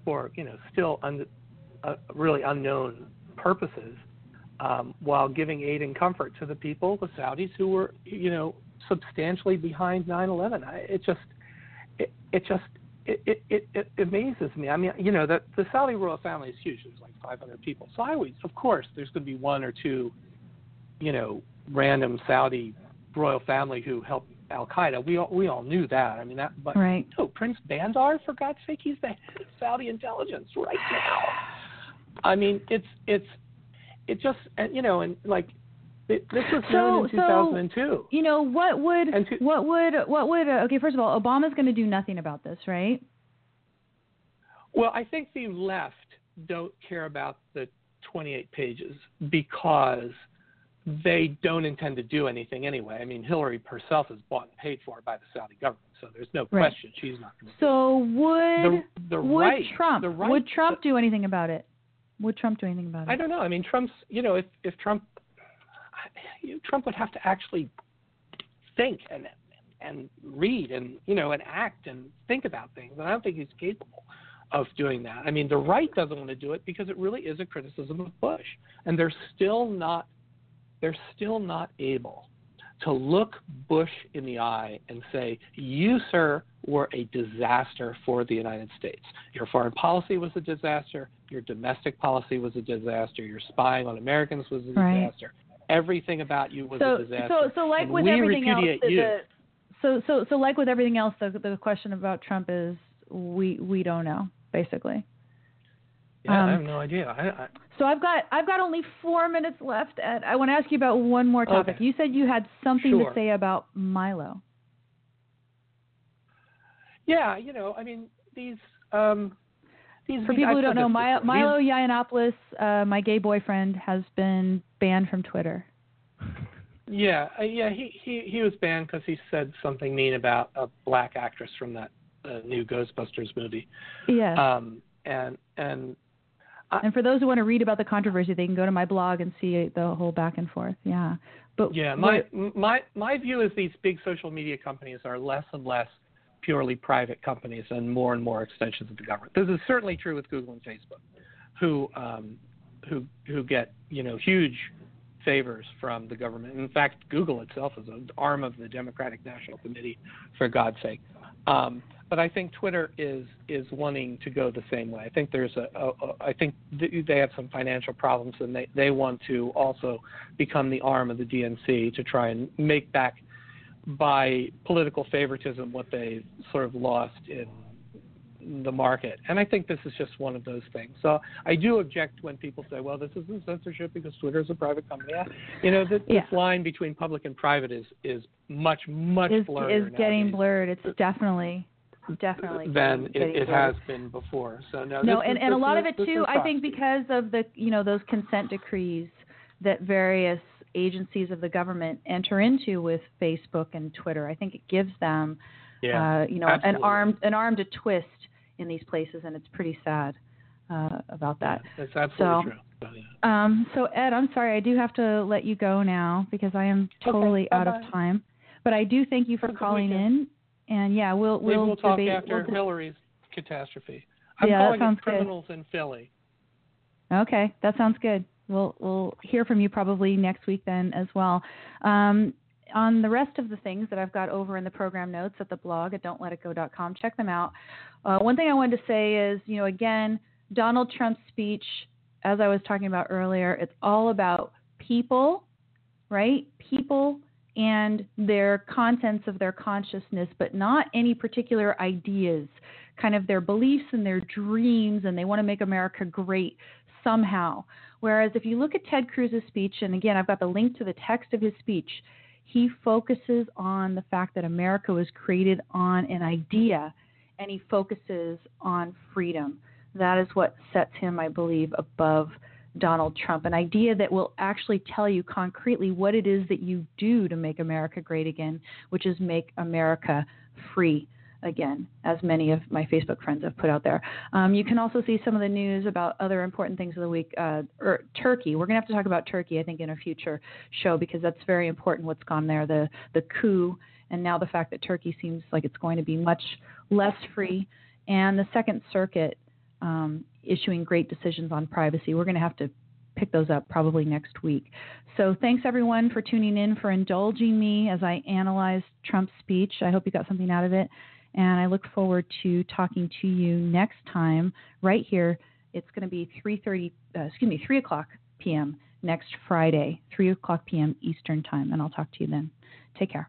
for you know still un, uh, really unknown purposes um, while giving aid and comfort to the people, the Saudis, who were, you know, substantially behind 9/11. I, it just, it, it just, it, it, it, it amazes me. I mean, you know, the, the Saudi royal family is huge. There's like 500 people. So I always, of course, there's going to be one or two, you know, random Saudi royal family who helped Al Qaeda. We all, we all knew that. I mean, that, but right. no, Prince Bandar, for God's sake, he's the head of Saudi intelligence right now. I mean, it's it's it just and you know and like it, this was so, known in 2002. So, you know what would to, what would what would uh, okay? First of all, Obama's going to do nothing about this, right? Well, I think the left don't care about the 28 pages because they don't intend to do anything anyway. I mean, Hillary herself is bought and paid for by the Saudi government, so there's no right. question she's not going to. So would the, the would right, Trump the right, would Trump do anything about it? Would Trump do anything about it? I don't know. I mean, Trump's you know if if Trump Trump would have to actually think and and read and you know and act and think about things, and I don't think he's capable of doing that. I mean, the right doesn't want to do it because it really is a criticism of Bush, and they're still not they're still not able to look Bush in the eye and say, You, sir, were a disaster for the United States. Your foreign policy was a disaster. Your domestic policy was a disaster. Your spying on Americans was a disaster. Right. Everything about you was so, a disaster. So, so like and with everything else, the, the, so, so, so like with everything else, the, the question about Trump is we we don't know, basically. Yeah, um, I have no idea. I, I, so I've got I've got only four minutes left, and I want to ask you about one more topic. Okay. You said you had something sure. to say about Milo. Yeah, you know, I mean these. Um, these For people who don't know, Milo, Milo Yiannopoulos, uh, my gay boyfriend, has been banned from Twitter. Yeah, uh, yeah, he he he was banned because he said something mean about a black actress from that uh, new Ghostbusters movie. Yeah. Um, and and and for those who want to read about the controversy, they can go to my blog and see the whole back and forth. Yeah. But yeah, my my my view is these big social media companies are less and less purely private companies and more and more extensions of the government. This is certainly true with Google and Facebook, who um, who who get you know huge favors from the government. In fact, Google itself is an arm of the Democratic National Committee, for God's sake. Um, but I think Twitter is is wanting to go the same way. I think there's a, a, a I think they have some financial problems, and they they want to also become the arm of the DNC to try and make back by political favoritism what they sort of lost in the market. And I think this is just one of those things. So I do object when people say, well, this isn't censorship because Twitter is a private company. You know, this, yeah. this line between public and private is, is much, much is, blurred. Is getting blurred. It's definitely definitely than it, it has been before. So no, no, and, is, and a lot is, of it too. I think because of the you know those consent decrees that various agencies of the government enter into with Facebook and Twitter. I think it gives them, yeah, uh, you know, absolutely. an arm an arm to twist in these places, and it's pretty sad uh, about that. That's absolutely so, true. Um, so Ed, I'm sorry, I do have to let you go now because I am totally okay, out of time. But I do thank you for calling in, and yeah, we'll we'll, we'll talk debate, after we'll Hillary's catastrophe. I'm yeah, calling that sounds it criminals good. in Philly. Okay, that sounds good. We'll we'll hear from you probably next week then as well. Um, on the rest of the things that I've got over in the program notes at the blog at don'tletitgo.com, check them out. Uh, one thing I wanted to say is, you know, again, Donald Trump's speech, as I was talking about earlier, it's all about people, right? People and their contents of their consciousness, but not any particular ideas, kind of their beliefs and their dreams, and they want to make America great somehow. Whereas if you look at Ted Cruz's speech, and again, I've got the link to the text of his speech, he focuses on the fact that America was created on an idea and he focuses on freedom. That is what sets him, I believe, above Donald Trump. An idea that will actually tell you concretely what it is that you do to make America great again, which is make America free again, as many of my Facebook friends have put out there. Um, you can also see some of the news about other important things of the week. Uh, or Turkey. We're going to have to talk about Turkey, I think, in a future show because that's very important. What's gone there, the the coup, and now the fact that Turkey seems like it's going to be much less free, and the Second Circuit um, issuing great decisions on privacy. We're going to have to pick those up probably next week. So thanks everyone for tuning in, for indulging me as I analyzed Trump's speech. I hope you got something out of it. And I look forward to talking to you next time right here. It's going to be 3:30, uh, excuse me, 3 o'clock p.m. next Friday, 3 o'clock p.m. Eastern time, and I'll talk to you then. Take care.